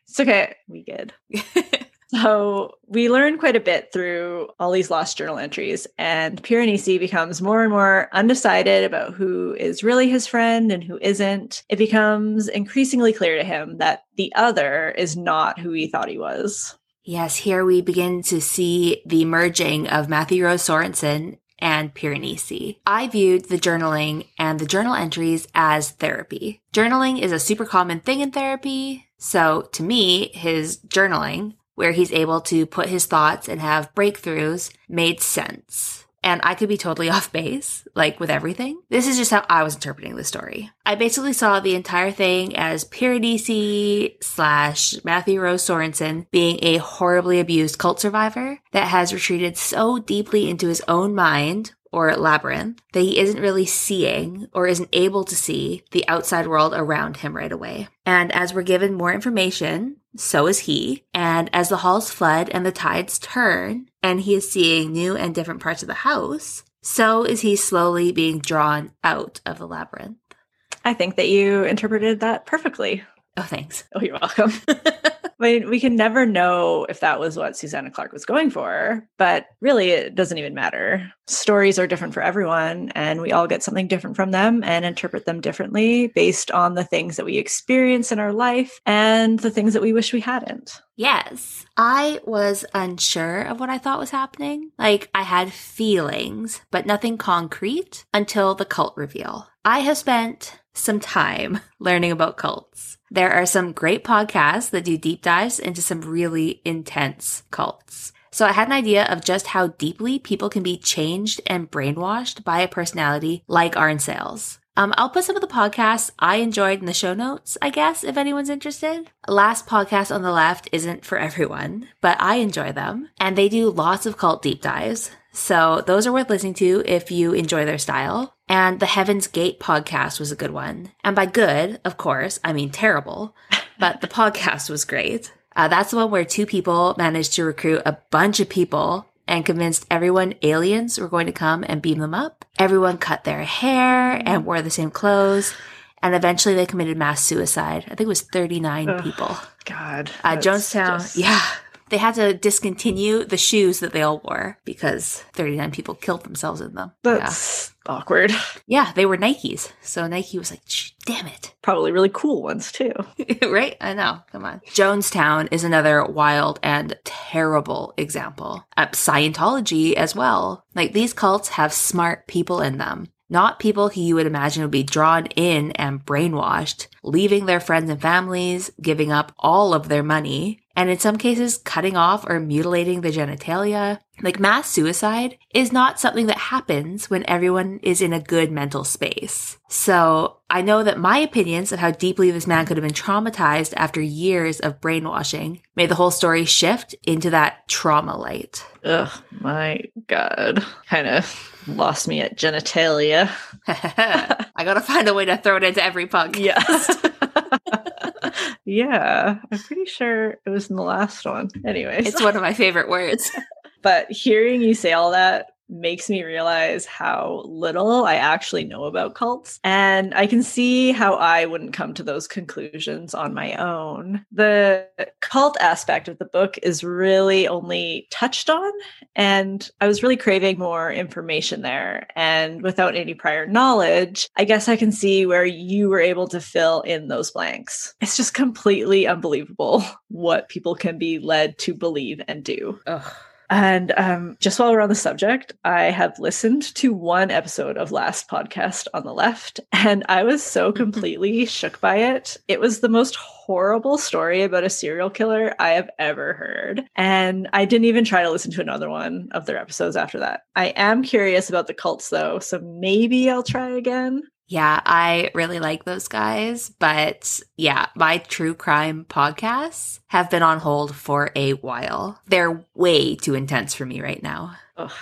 It's okay. We good. (laughs) so we learn quite a bit through all these lost journal entries, and Piranesi becomes more and more undecided about who is really his friend and who isn't. It becomes increasingly clear to him that the other is not who he thought he was. Yes, here we begin to see the merging of Matthew Rose Sorensen and Piranesi. I viewed the journaling and the journal entries as therapy. Journaling is a super common thing in therapy. So to me, his journaling, where he's able to put his thoughts and have breakthroughs, made sense and I could be totally (laughs) off base, like with everything. This is just how I was interpreting the story. I basically saw the entire thing as Piranesi slash Matthew Rose Sorensen being a horribly abused cult survivor that has retreated so deeply into his own mind or labyrinth that he isn't really seeing or isn't able to see the outside world around him right away. And as we're given more information, so is he. And as the halls flood and the tides turn, and he is seeing new and different parts of the house, so is he slowly being drawn out of the labyrinth. I think that you interpreted that perfectly. Oh, thanks. Oh, you're welcome. (laughs) I mean, we can never know if that was what Susanna Clarke was going for, but really it doesn't even matter. Stories are different for everyone, and we all get something different from them and interpret them differently based on the things that we experience in our life and the things that we wish we hadn't. Yes. I was unsure of what I thought was happening. Like, I had feelings, but nothing concrete until the cult reveal. I have spent some time (laughs) learning about cults. There are some great podcasts that do deep dives into some really intense cults. So I had an idea of just how deeply people can be changed and brainwashed by a personality like Arne-Sayles. Um, I'll put some of the podcasts I enjoyed in the show notes, I guess, if anyone's interested. Last podcast on the left isn't for everyone, but I enjoy them. And they do lots of cult deep dives. So those are worth listening to if you enjoy their style. And the Heaven's Gate podcast was a good one. And by good, of course, I mean terrible, (laughs) but the podcast was great. Uh, that's the one where two people managed to recruit a bunch of people and convinced everyone aliens were going to come and beam them up. Everyone cut their hair and wore the same clothes. And eventually they committed mass suicide. I think it was 39 Ugh, people. God. Uh, Jonestown, just- yeah. They had to discontinue the shoes that they all wore because 39 people killed themselves in them. That's awkward. Yeah. yeah, they were Nikes. So Nike was like, damn it. (laughs) Probably really cool ones too. right? I know. Come on. Jonestown is another wild and terrible example. Uh, Scientology as well. Like these cults have smart people in them. Not people who you would imagine would be drawn in and brainwashed, leaving their friends and families, giving up all of their money, and in some cases cutting off or mutilating the genitalia. Like mass suicide is not something that happens when everyone is in a good mental space. So I know that my opinions of how deeply this man could have been traumatized after years of brainwashing made the whole story shift into that trauma light. Ugh, my God. Kind of lost me at genitalia. (laughs) I gotta find a way to throw it into every (laughs) punk. Yes. (laughs) (laughs) yeah, I'm pretty sure it was in the last one. Anyways, It's one of my favorite words. (laughs) but hearing you say all that makes me realize how little I actually know about cults. And I can see how I wouldn't come to those conclusions on my own. The cult aspect of the book is really only touched on, and I was really craving more information there. And without any prior knowledge, I guess I can see where you were able to fill in those blanks. It's just completely unbelievable (laughs) what people can be led to believe and do. Ugh. And um, just while we're on the subject, I have listened to one episode of Last Podcast on the Left, and I was so completely shook by it. It was the most horrible story about a serial killer I have ever heard. And I didn't even try to listen to another one of their episodes after that. I am curious about the cults, though, so maybe I'll try again. Yeah, I really like those guys. But yeah, my true crime podcasts have been on hold for a while. They're way too intense for me right now. Oh,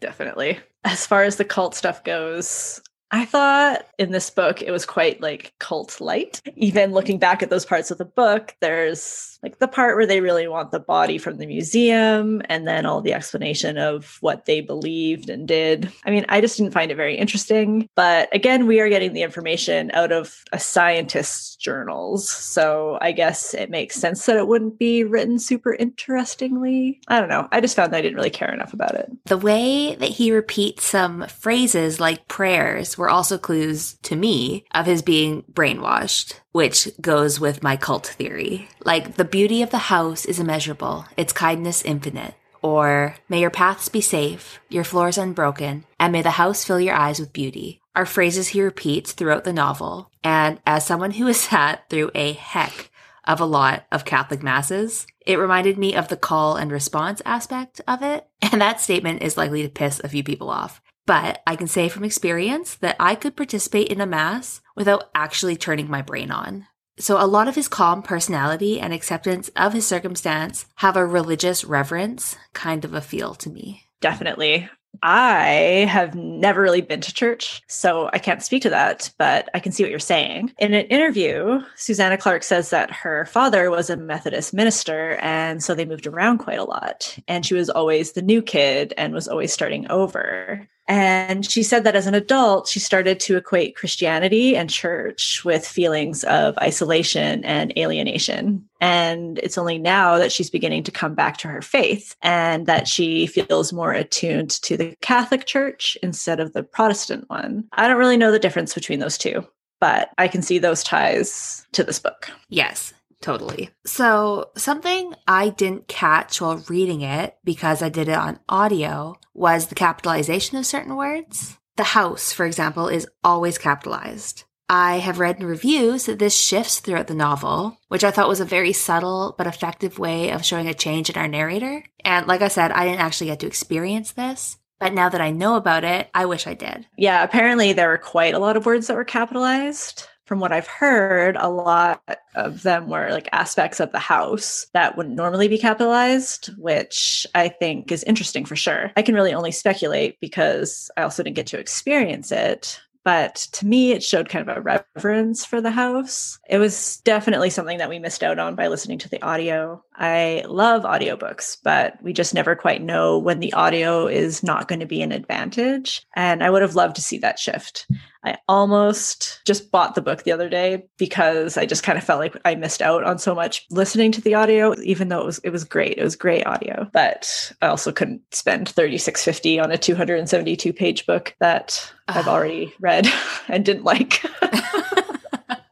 definitely. As far as the cult stuff goes, I thought in this book it was quite like cult light. Even looking back at those parts of the book, there's like the part where they really want the body from the museum and then all the explanation of what they believed and did. I mean, I just didn't find it very interesting. But again, we are getting the information out of a scientist's journals. So I guess it makes sense that it wouldn't be written super interestingly. I don't know. I just found that I didn't really care enough about it. The way that he repeats some phrases like prayers were also clues to me of his being brainwashed, which goes with my cult theory. Like, the beauty of the house is immeasurable, its kindness infinite. Or, may your paths be safe, your floors unbroken, and may the house fill your eyes with beauty are phrases he repeats throughout the novel. And as someone who has (laughs) sat through a heck of a lot of Catholic masses, it reminded me of the call and response aspect of it. (laughs) And that statement is likely to piss a few people off. But I can say from experience that I could participate in a mass without actually turning my brain on. So a lot of his calm personality and acceptance of his circumstance have a religious reverence kind of a feel to me. Definitely. I have never really been to church, so I can't speak to that, but I can see what you're saying. In an interview, Susanna Clarke says that her father was a Methodist minister, and so they moved around quite a lot. And she was always the new kid and was always starting over. And she said that as an adult, she started to equate Christianity and church with feelings of isolation and alienation. And it's only now that she's beginning to come back to her faith and that she feels more attuned to the Catholic Church instead of the Protestant one. I don't really know the difference between those two, but I can see those ties to this book. Yes, totally. So, something I didn't catch while reading it because I did it on audio was the capitalization of certain words. The house, for example, is always capitalized. I have read in reviews that this shifts throughout the novel, which I thought was a very subtle but effective way of showing a change in our narrator. And like I said, I didn't actually get to experience this, but now that I know about it, I wish I did. Yeah, apparently there were quite a lot of words that were capitalized. From what I've heard, a lot of them were like aspects of the house that wouldn't normally be capitalized, which I think is interesting for sure. I can really only speculate because I also didn't get to experience it. but to me, it showed kind of a reverence for the house. It was definitely something that we missed out on by listening to the audio. I love audiobooks, but we just never quite know when the audio is not going to be an advantage. And I would have loved to see that shift. I almost just bought the book the other day because I just kind of felt like I missed out on so much listening to the audio, even though it was it was great. It was great audio. But I also couldn't spend 3650 on a 272 page book that I've ah. already read (laughs) and didn't like. (laughs)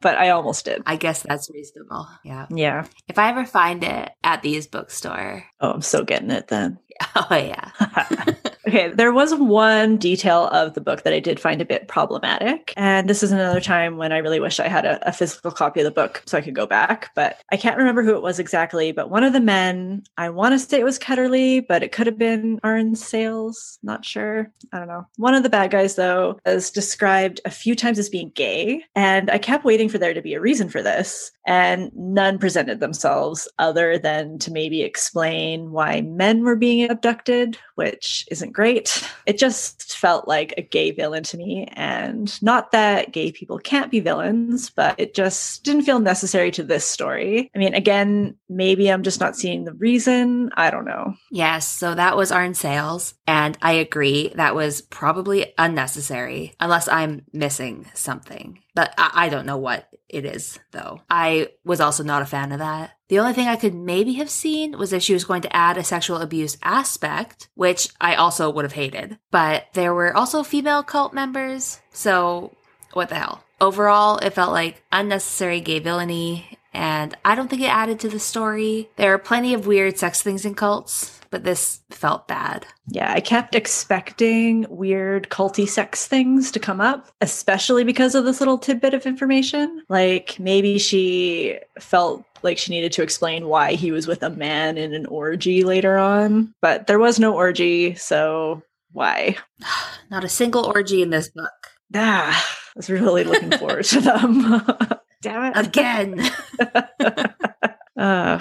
but I almost did. I guess that's reasonable. Yeah. Yeah. If I ever find it at these bookstore. Oh, I'm so getting it then. (laughs) Oh yeah. Okay, there was one detail of the book that I did find a bit problematic. And this is another time when I really wish I had a, a, physical copy of the book so I could go back. But I can't remember who it was exactly. But one of the men, I want to say it was Ketterley, but it could have been Arne-Sayles. Not sure. I don't know. One of the bad guys, though, is described a few times as being gay. And I kept waiting for there to be a reason for this. And none presented themselves other than to maybe explain why men were being abducted, which isn't great. It just felt like a gay villain to me. And not that gay people can't be villains, but it just didn't feel necessary to this story. I mean, again, maybe I'm just not seeing the reason. I don't know. Yes. So that was Arne-Sayles. And I agree. That was probably unnecessary, unless I'm missing something. But I, I don't know what it is, though. I was also not a fan of that. The only thing I could maybe have seen was if she was going to add a sexual abuse aspect, which I also would have hated. But there were also female cult members, so what the hell? Overall, it felt like unnecessary gay villainy, and I don't think it added to the story. There are plenty of weird sex things in cults, but this felt bad. Yeah, I kept expecting weird culty sex things to come up, especially because of this little tidbit of information. Like maybe she felt like she needed to explain why he was with a man in an orgy later on, but there was no orgy, so why? (sighs) Not a single orgy in this book. Ah, I was really looking forward to them. (laughs) Damn it. Again. (laughs) Uh,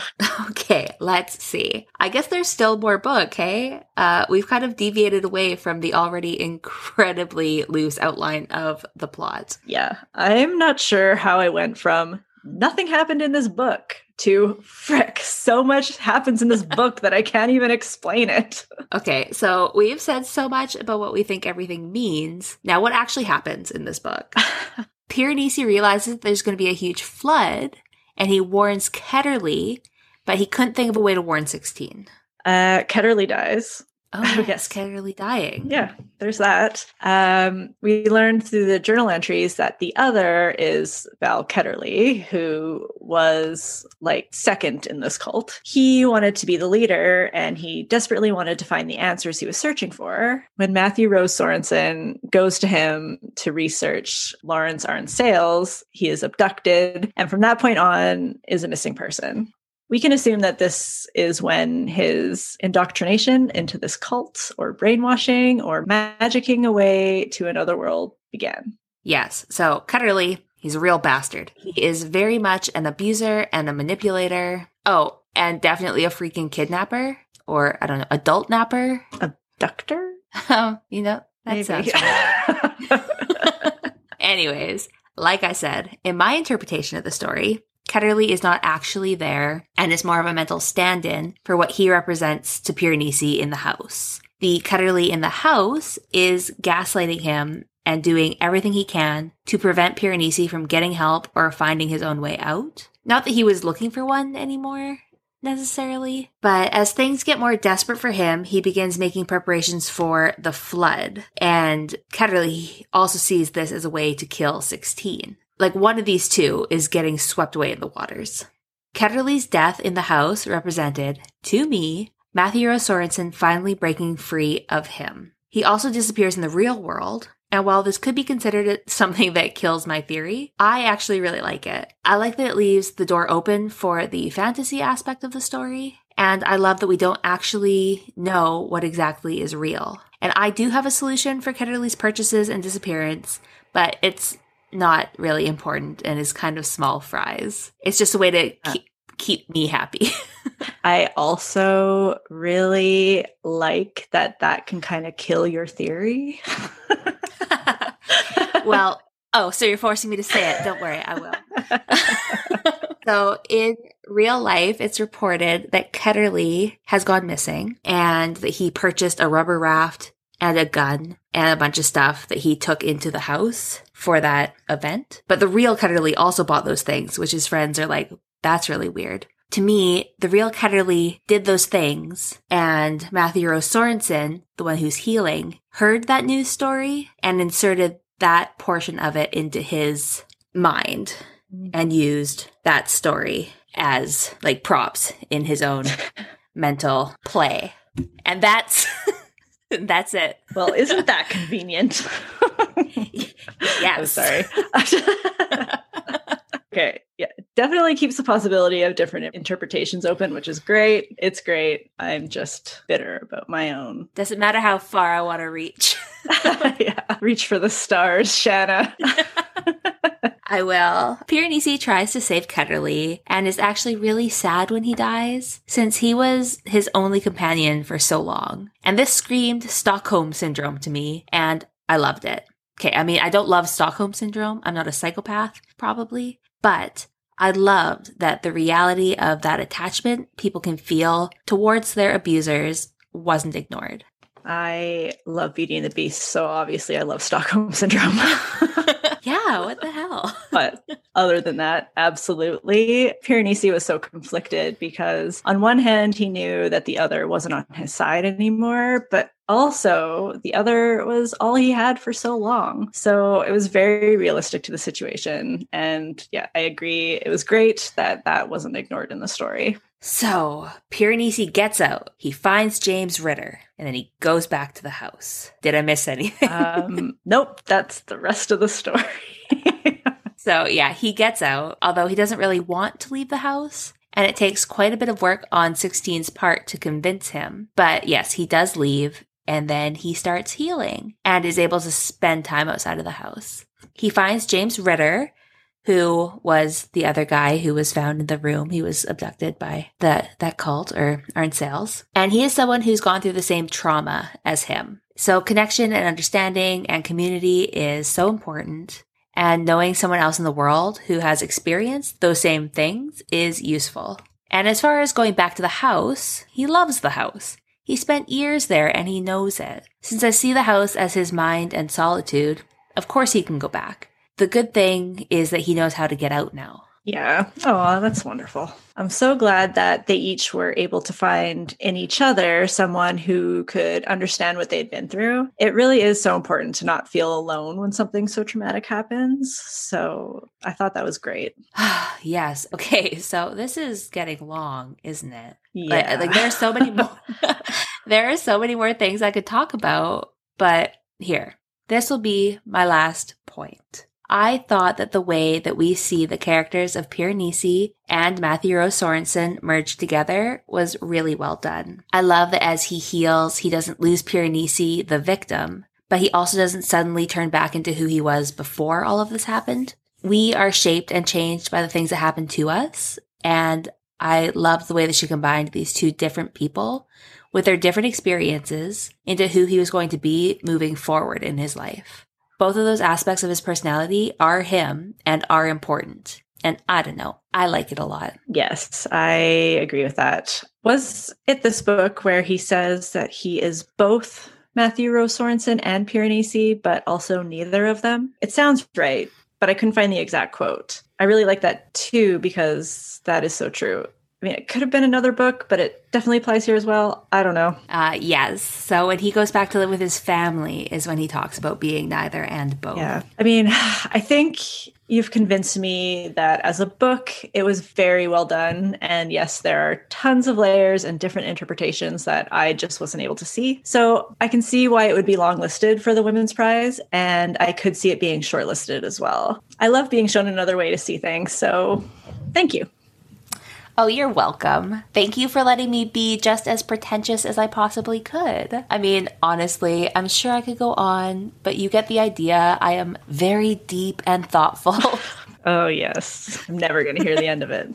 okay, let's see. I guess there's still more book, hey? Uh, we've kind of deviated away from the already incredibly loose outline of the plot. Yeah, I'm not sure how I went from nothing happened in this book to frick, so much happens in this (laughs) book that I can't even explain it. Okay, so we've said so much about what we think everything means. Now, what actually happens in this book? (laughs) Piranesi realizes there's going to be a huge flood and he warns Ketterley, but he couldn't think of a way to warn 16. Uh, Ketterley dies. (laughs) Oh, yes, Ketterley dying. Yeah, there's that. Um, we learned through the journal entries that the other is Val Ketterley, who was like second in this cult. He wanted to be the leader and he desperately wanted to find the answers he was searching for. When Matthew Rose Sorensen goes to him to research Laurence Arne-Sayles, he is abducted and from that point on is a missing person we can assume that this is when his indoctrination into this cult or brainwashing or magicking away to another world began. Yes. So Ketterley, he's a real bastard. He is very much an abuser and a manipulator. Oh, and definitely a freaking kidnapper or I don't know, adult napper. Abductor? Oh, (laughs) um, you know, that Maybe. sounds. (laughs) (laughs) Anyways, like I said, in my interpretation of the story, Ketterley is not actually there and is more of a mental stand in for what he represents to Piranesi in the house. The Ketterley in the house is gaslighting him and doing everything he can to prevent Piranesi from getting help or finding his own way out. Not that he was looking for one anymore, necessarily. But as things get more desperate for him, he begins making preparations for the flood. And Ketterley also sees this as a way to kill 16 like one of these two is getting swept away in the waters. Ketterley's death in the house represented, to me, Matthew Sorensen finally breaking free of him. He also disappears in the real world, and while this could be considered (laughs) something that kills my theory, I actually really like it. I like that it leaves the door open for the fantasy aspect of the story, and I love that we don't actually know what exactly is real. And I do have a solution for Ketterley's purchases and disappearance, but it's not really important and is kind of small fries. It's just a way to uh. keep, keep me happy. (laughs) I also really like that that can kind of kill your theory. (laughs) well, oh, so you're forcing me to say it. Don't worry, I will. (laughs) so in real life, it's reported that Ketterley has gone missing and that he purchased a rubber raft and a gun and a bunch of stuff that he took into the house for that event. But the real Ketterley also bought those things, which his friends are like, that's really weird. To me, the real Ketterley did those things, and Matthew Rose Sorensen, the one who's healing, heard that news story and inserted that portion of it into his mind mm-hmm. and used that story as like props in his own (laughs) mental play. And that's (laughs) that's it. Well, isn't that convenient? (laughs) yes. I'm sorry. (laughs) okay. Yeah. Definitely keeps the possibility of different interpretations open, which is great. It's great. I'm just bitter about my own. Doesn't matter how far I want to reach. (laughs) yeah. Reach for the stars, Shanna. I will. Piranesi tries to save Ketterley and is actually really sad when he dies, since he was his only companion for so long. And this screamed Stockholm Syndrome to me, and I loved it. Okay, I mean, I don't love Stockholm Syndrome. I'm not a psychopath, probably, but I loved that the reality of that attachment people can feel towards their abusers wasn't ignored. I love Beauty and the Beast, so obviously I love Stockholm Syndrome. (laughs) (laughs) yeah, what the hell? (laughs) but other than that, absolutely. Piranesi was so conflicted because on one hand, he knew that the other wasn't on his side anymore, but also the other was all he had for so long. So it was very realistic to the situation. And yeah, I agree. It was great that that wasn't ignored in the story. So Piranesi gets out. He finds James Ritter, and then he goes back to the house. Did I miss anything? um, (laughs) nope, that's the rest of the story. (laughs) so yeah, he gets out, although he doesn't really want to leave the house. And it takes quite a bit of work on 16's part to convince him. But yes, he does leave, and then he starts healing and is able to spend time outside of the house. He finds James Ritter, who was the other guy who was found in the room. He was abducted by the, that cult or Arne-Sayles. And he is someone who's gone through the same trauma as him. So connection and understanding and community is so important. And knowing someone else in the world who has experienced those same things is useful. And as far as going back to the house, he loves the house. He spent years there and he knows it. Since I see the house as his mind and solitude, of course he can go back. The good thing is that he knows how to get out now. Yeah. Oh, that's wonderful. I'm so glad that they each were able to find in each other someone who could understand what they'd been through. It really is so important to not feel alone when something so traumatic happens. So I thought that was great. (sighs) yes. Okay. (laughs) So this is getting long, isn't it? Yeah. Like, like there's so many more. (laughs) (laughs) there are so many more things I could talk about, but here, this will be my last point. I thought that the way that we see the characters of Piranesi and Matthew Rose Sorensen merge together was really well done. I love that as he heals, he doesn't lose Piranesi, the victim, but he also doesn't suddenly turn back into who he was before all of this happened. We are shaped and changed by the things that happen to us, and I love the way that she combined these two different people with their different experiences into who he was going to be moving forward in his life. Both of those aspects of his personality are him and are important. And I don't know, I like it a lot. Yes, I agree with that. Was it this book where he says that he is both Matthew Rose Sorensen and Piranesi, but also neither of them? It sounds right, but I couldn't find the exact quote. I really like that too because that is so true. I mean, it could have been another book, but it definitely applies here as well. I don't know. Uh, yes. So when he goes back to live with his family is when he talks about being neither and both. Yeah. I mean, (sighs) I think you've convinced me that as a book, it was very well done. And yes, there are tons of layers and different interpretations that I just wasn't able to see. So I can see why it would be long listed for the Women's Prize, and I could see it being shortlisted as well. I love being shown another way to see things. So thank you. Oh, you're welcome. Thank you for letting me be just as pretentious as I possibly could. I mean, honestly, I'm sure I could go on, but you get the idea. I am very deep and thoughtful. (laughs) Oh, yes. I'm never going to hear the end of it.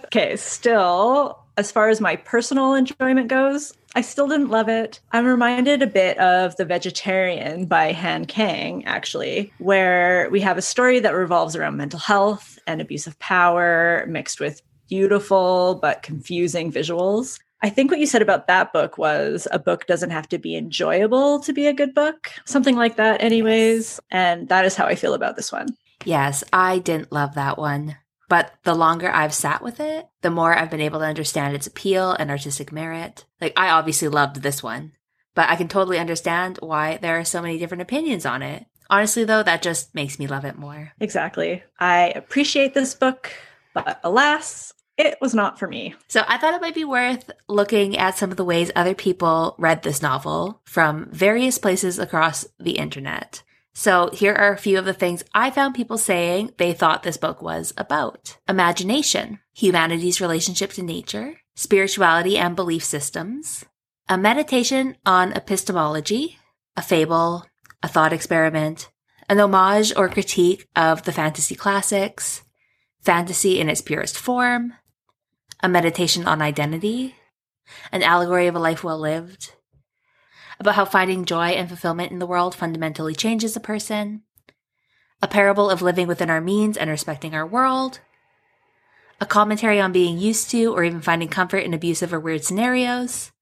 (laughs) okay, still, as far as my personal enjoyment goes, I still didn't love it. I'm reminded a bit of The Vegetarian by Han Kang, actually, where we have a story that revolves around mental health and abuse of power mixed with beautiful but confusing visuals. I think what you said about that book was a book doesn't have to be enjoyable to be a good book, something like that, anyways. And that is how I feel about this one. Yes, I didn't love that one. But the longer I've sat with it, the more I've been able to understand its appeal and artistic merit. Like, I obviously loved this one, but I can totally understand why there are so many different opinions on it. Honestly, though, that just makes me love it more. Exactly. I appreciate this book, but alas, it was not for me. So I thought it might be worth looking at some of the ways other people read this novel from various places across the internet. So here are a few of the things I found people saying they thought this book was about. Imagination, humanity's relationship to nature, spirituality and belief systems, a meditation on epistemology, a fable, a thought experiment, an homage or critique of the fantasy classics, fantasy in its purest form, a meditation on identity, an allegory of a life well lived, about how finding joy and fulfillment in the world fundamentally changes a person, a parable of living within our means and respecting our world, a commentary on being used to or even finding comfort in abusive or weird scenarios,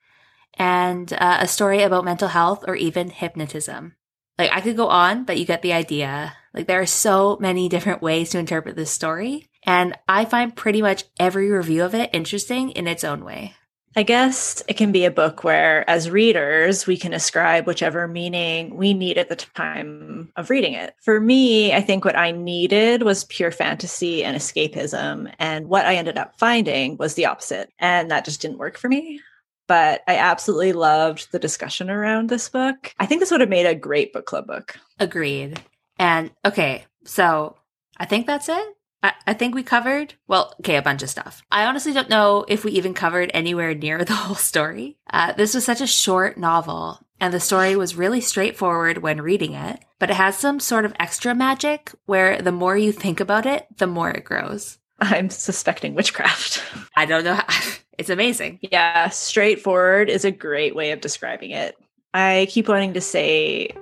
and uh, a story about mental health or even hypnotism. Like, I could go on, but you get the idea. Like, there are so many different ways to interpret this story, and I find pretty much every review of it interesting in its own way. I guess it can be a book where, as readers, we can ascribe whichever meaning we need at the time of reading it. For me, I think what I needed was pure fantasy and escapism. And what I ended up finding was the opposite. And that just didn't work for me. But I absolutely loved the discussion around this book. I think this would have made a great book club book. Agreed. And okay, so I think that's it. I, I think we covered, well, okay, a bunch of stuff. I honestly don't know if we even covered anywhere near (laughs) the whole story. Uh, this was such a short novel, and the story was really straightforward when reading it, but it has some sort of extra magic where the more you think about it, the more it grows. I'm suspecting witchcraft. (laughs) I don't know. How, (laughs) it's amazing. Yeah, straightforward is a great way of describing it. I keep wanting to say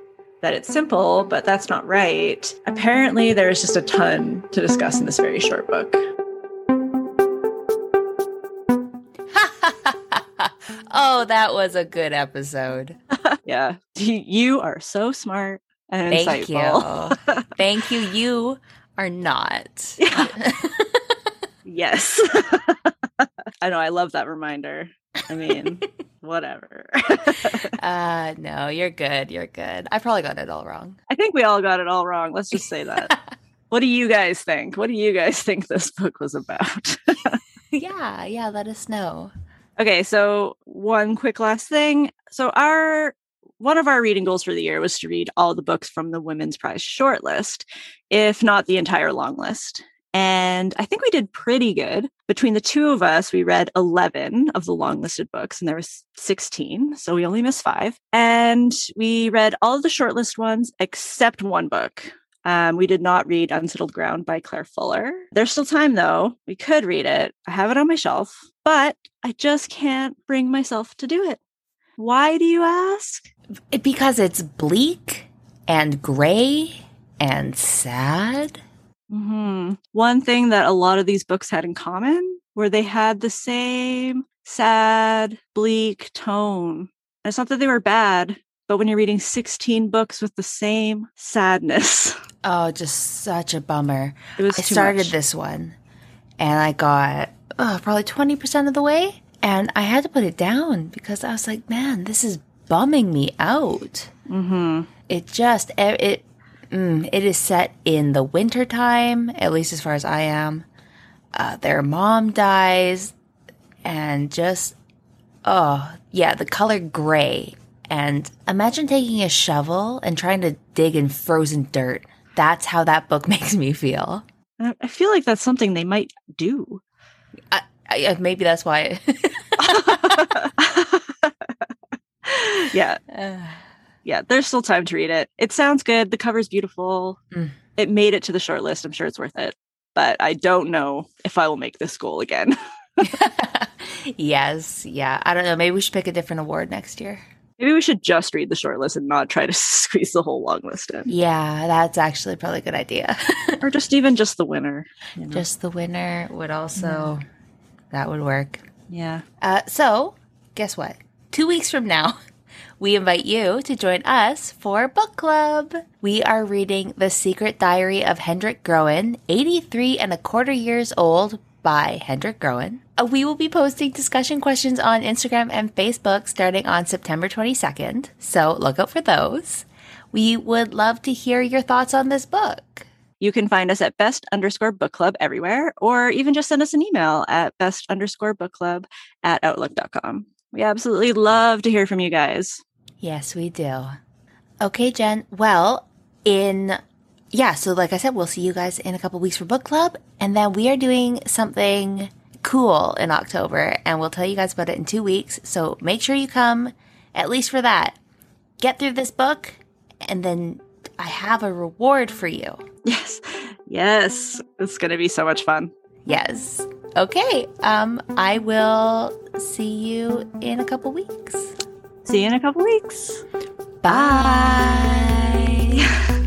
that it's simple, but that's not right. Apparently, there's just a ton to discuss in this very short book. (laughs) oh, that was a good episode. (laughs) yeah. You are so smart and Thank insightful. you. (laughs) Thank you. You are not. yes. I know. I love that reminder. I mean, (laughs) whatever. (laughs) uh no, you're good. You're good. I probably got it all wrong. I think we all got it all wrong. Let's just say that. (laughs) what do you guys think? What do you guys think this book was about? yeah, yeah, let us know. Okay, so one quick last thing. So our one of our reading goals for the year was to read all the books from the Women's Prize shortlist, if not the entire long list. And I think we did pretty good. Between the two of us, we read 11 of the long listed books, and there was 16. So we only missed five. And we read all of the shortlist ones except one book. Um, we did not read Unsettled Ground by Claire Fuller. There's still time, though. We could read it. I have it on my shelf, but I just can't bring myself to do it. Why do you ask? Because it's bleak and gray and sad. Mm-hmm. One thing that a lot of these books had in common were they had the same sad, bleak tone. And it's not that they were bad, but when you're reading 16 books with the same sadness. (laughs) Oh, just such a bummer. It was I started much. this one and I got oh, probably 20% of the way. And I had to put it down because I was like, man, this is bumming me out. Mm-hmm. It just, it, mm, it is set in the winter time, at least as far as I am. Uh, their mom dies and just, oh, yeah, the color gray. And imagine taking a shovel and trying to dig in frozen dirt. That's how that book (laughs) makes me feel. I I feel like that's something they might do. I, I, maybe that's why. (laughs) (laughs) yeah, Uh, (sighs) (sighs) yeah, there's still time to read it. It sounds good. The cover's beautiful. Mm. it made it to the short list. I'm sure it's worth it. But I don't know if I will make this goal again. (laughs) yes. Yeah. I don't know. Maybe we should pick a different award next year. Maybe we should just read the short list and not try to (laughs) squeeze the whole long list in. Yeah, that's actually probably a good idea. (laughs) or just even just the winner. You know? Just the winner would also, yeah. that would work. Yeah. Uh, so, guess what? Two weeks from now, we invite you to join us for book club. We are reading The Secret Diary of Hendrik Groen, 83 and a quarter years old by Hendrik Groen. Uh, we will be posting discussion questions on Instagram and Facebook starting on September 22nd, so look out for those. We would love to hear your thoughts on this book. You can find us at best underscore book club everywhere, or even just send us an email at best underscore book club at outlook.com. We absolutely love to hear from you guys. Yes, we do. Okay, Jen. Well, in yeah, so like I said, we'll see you guys in a couple weeks for book club. And then we are doing something cool in October, and we'll tell you guys about it in two weeks. So make sure you come at least for that. Get through this book, and then I have a reward for you. Yes. Yes. It's going to be so much fun. Yes. Okay. Um, I will see you in a couple weeks. See you in a couple weeks. Bye. (laughs)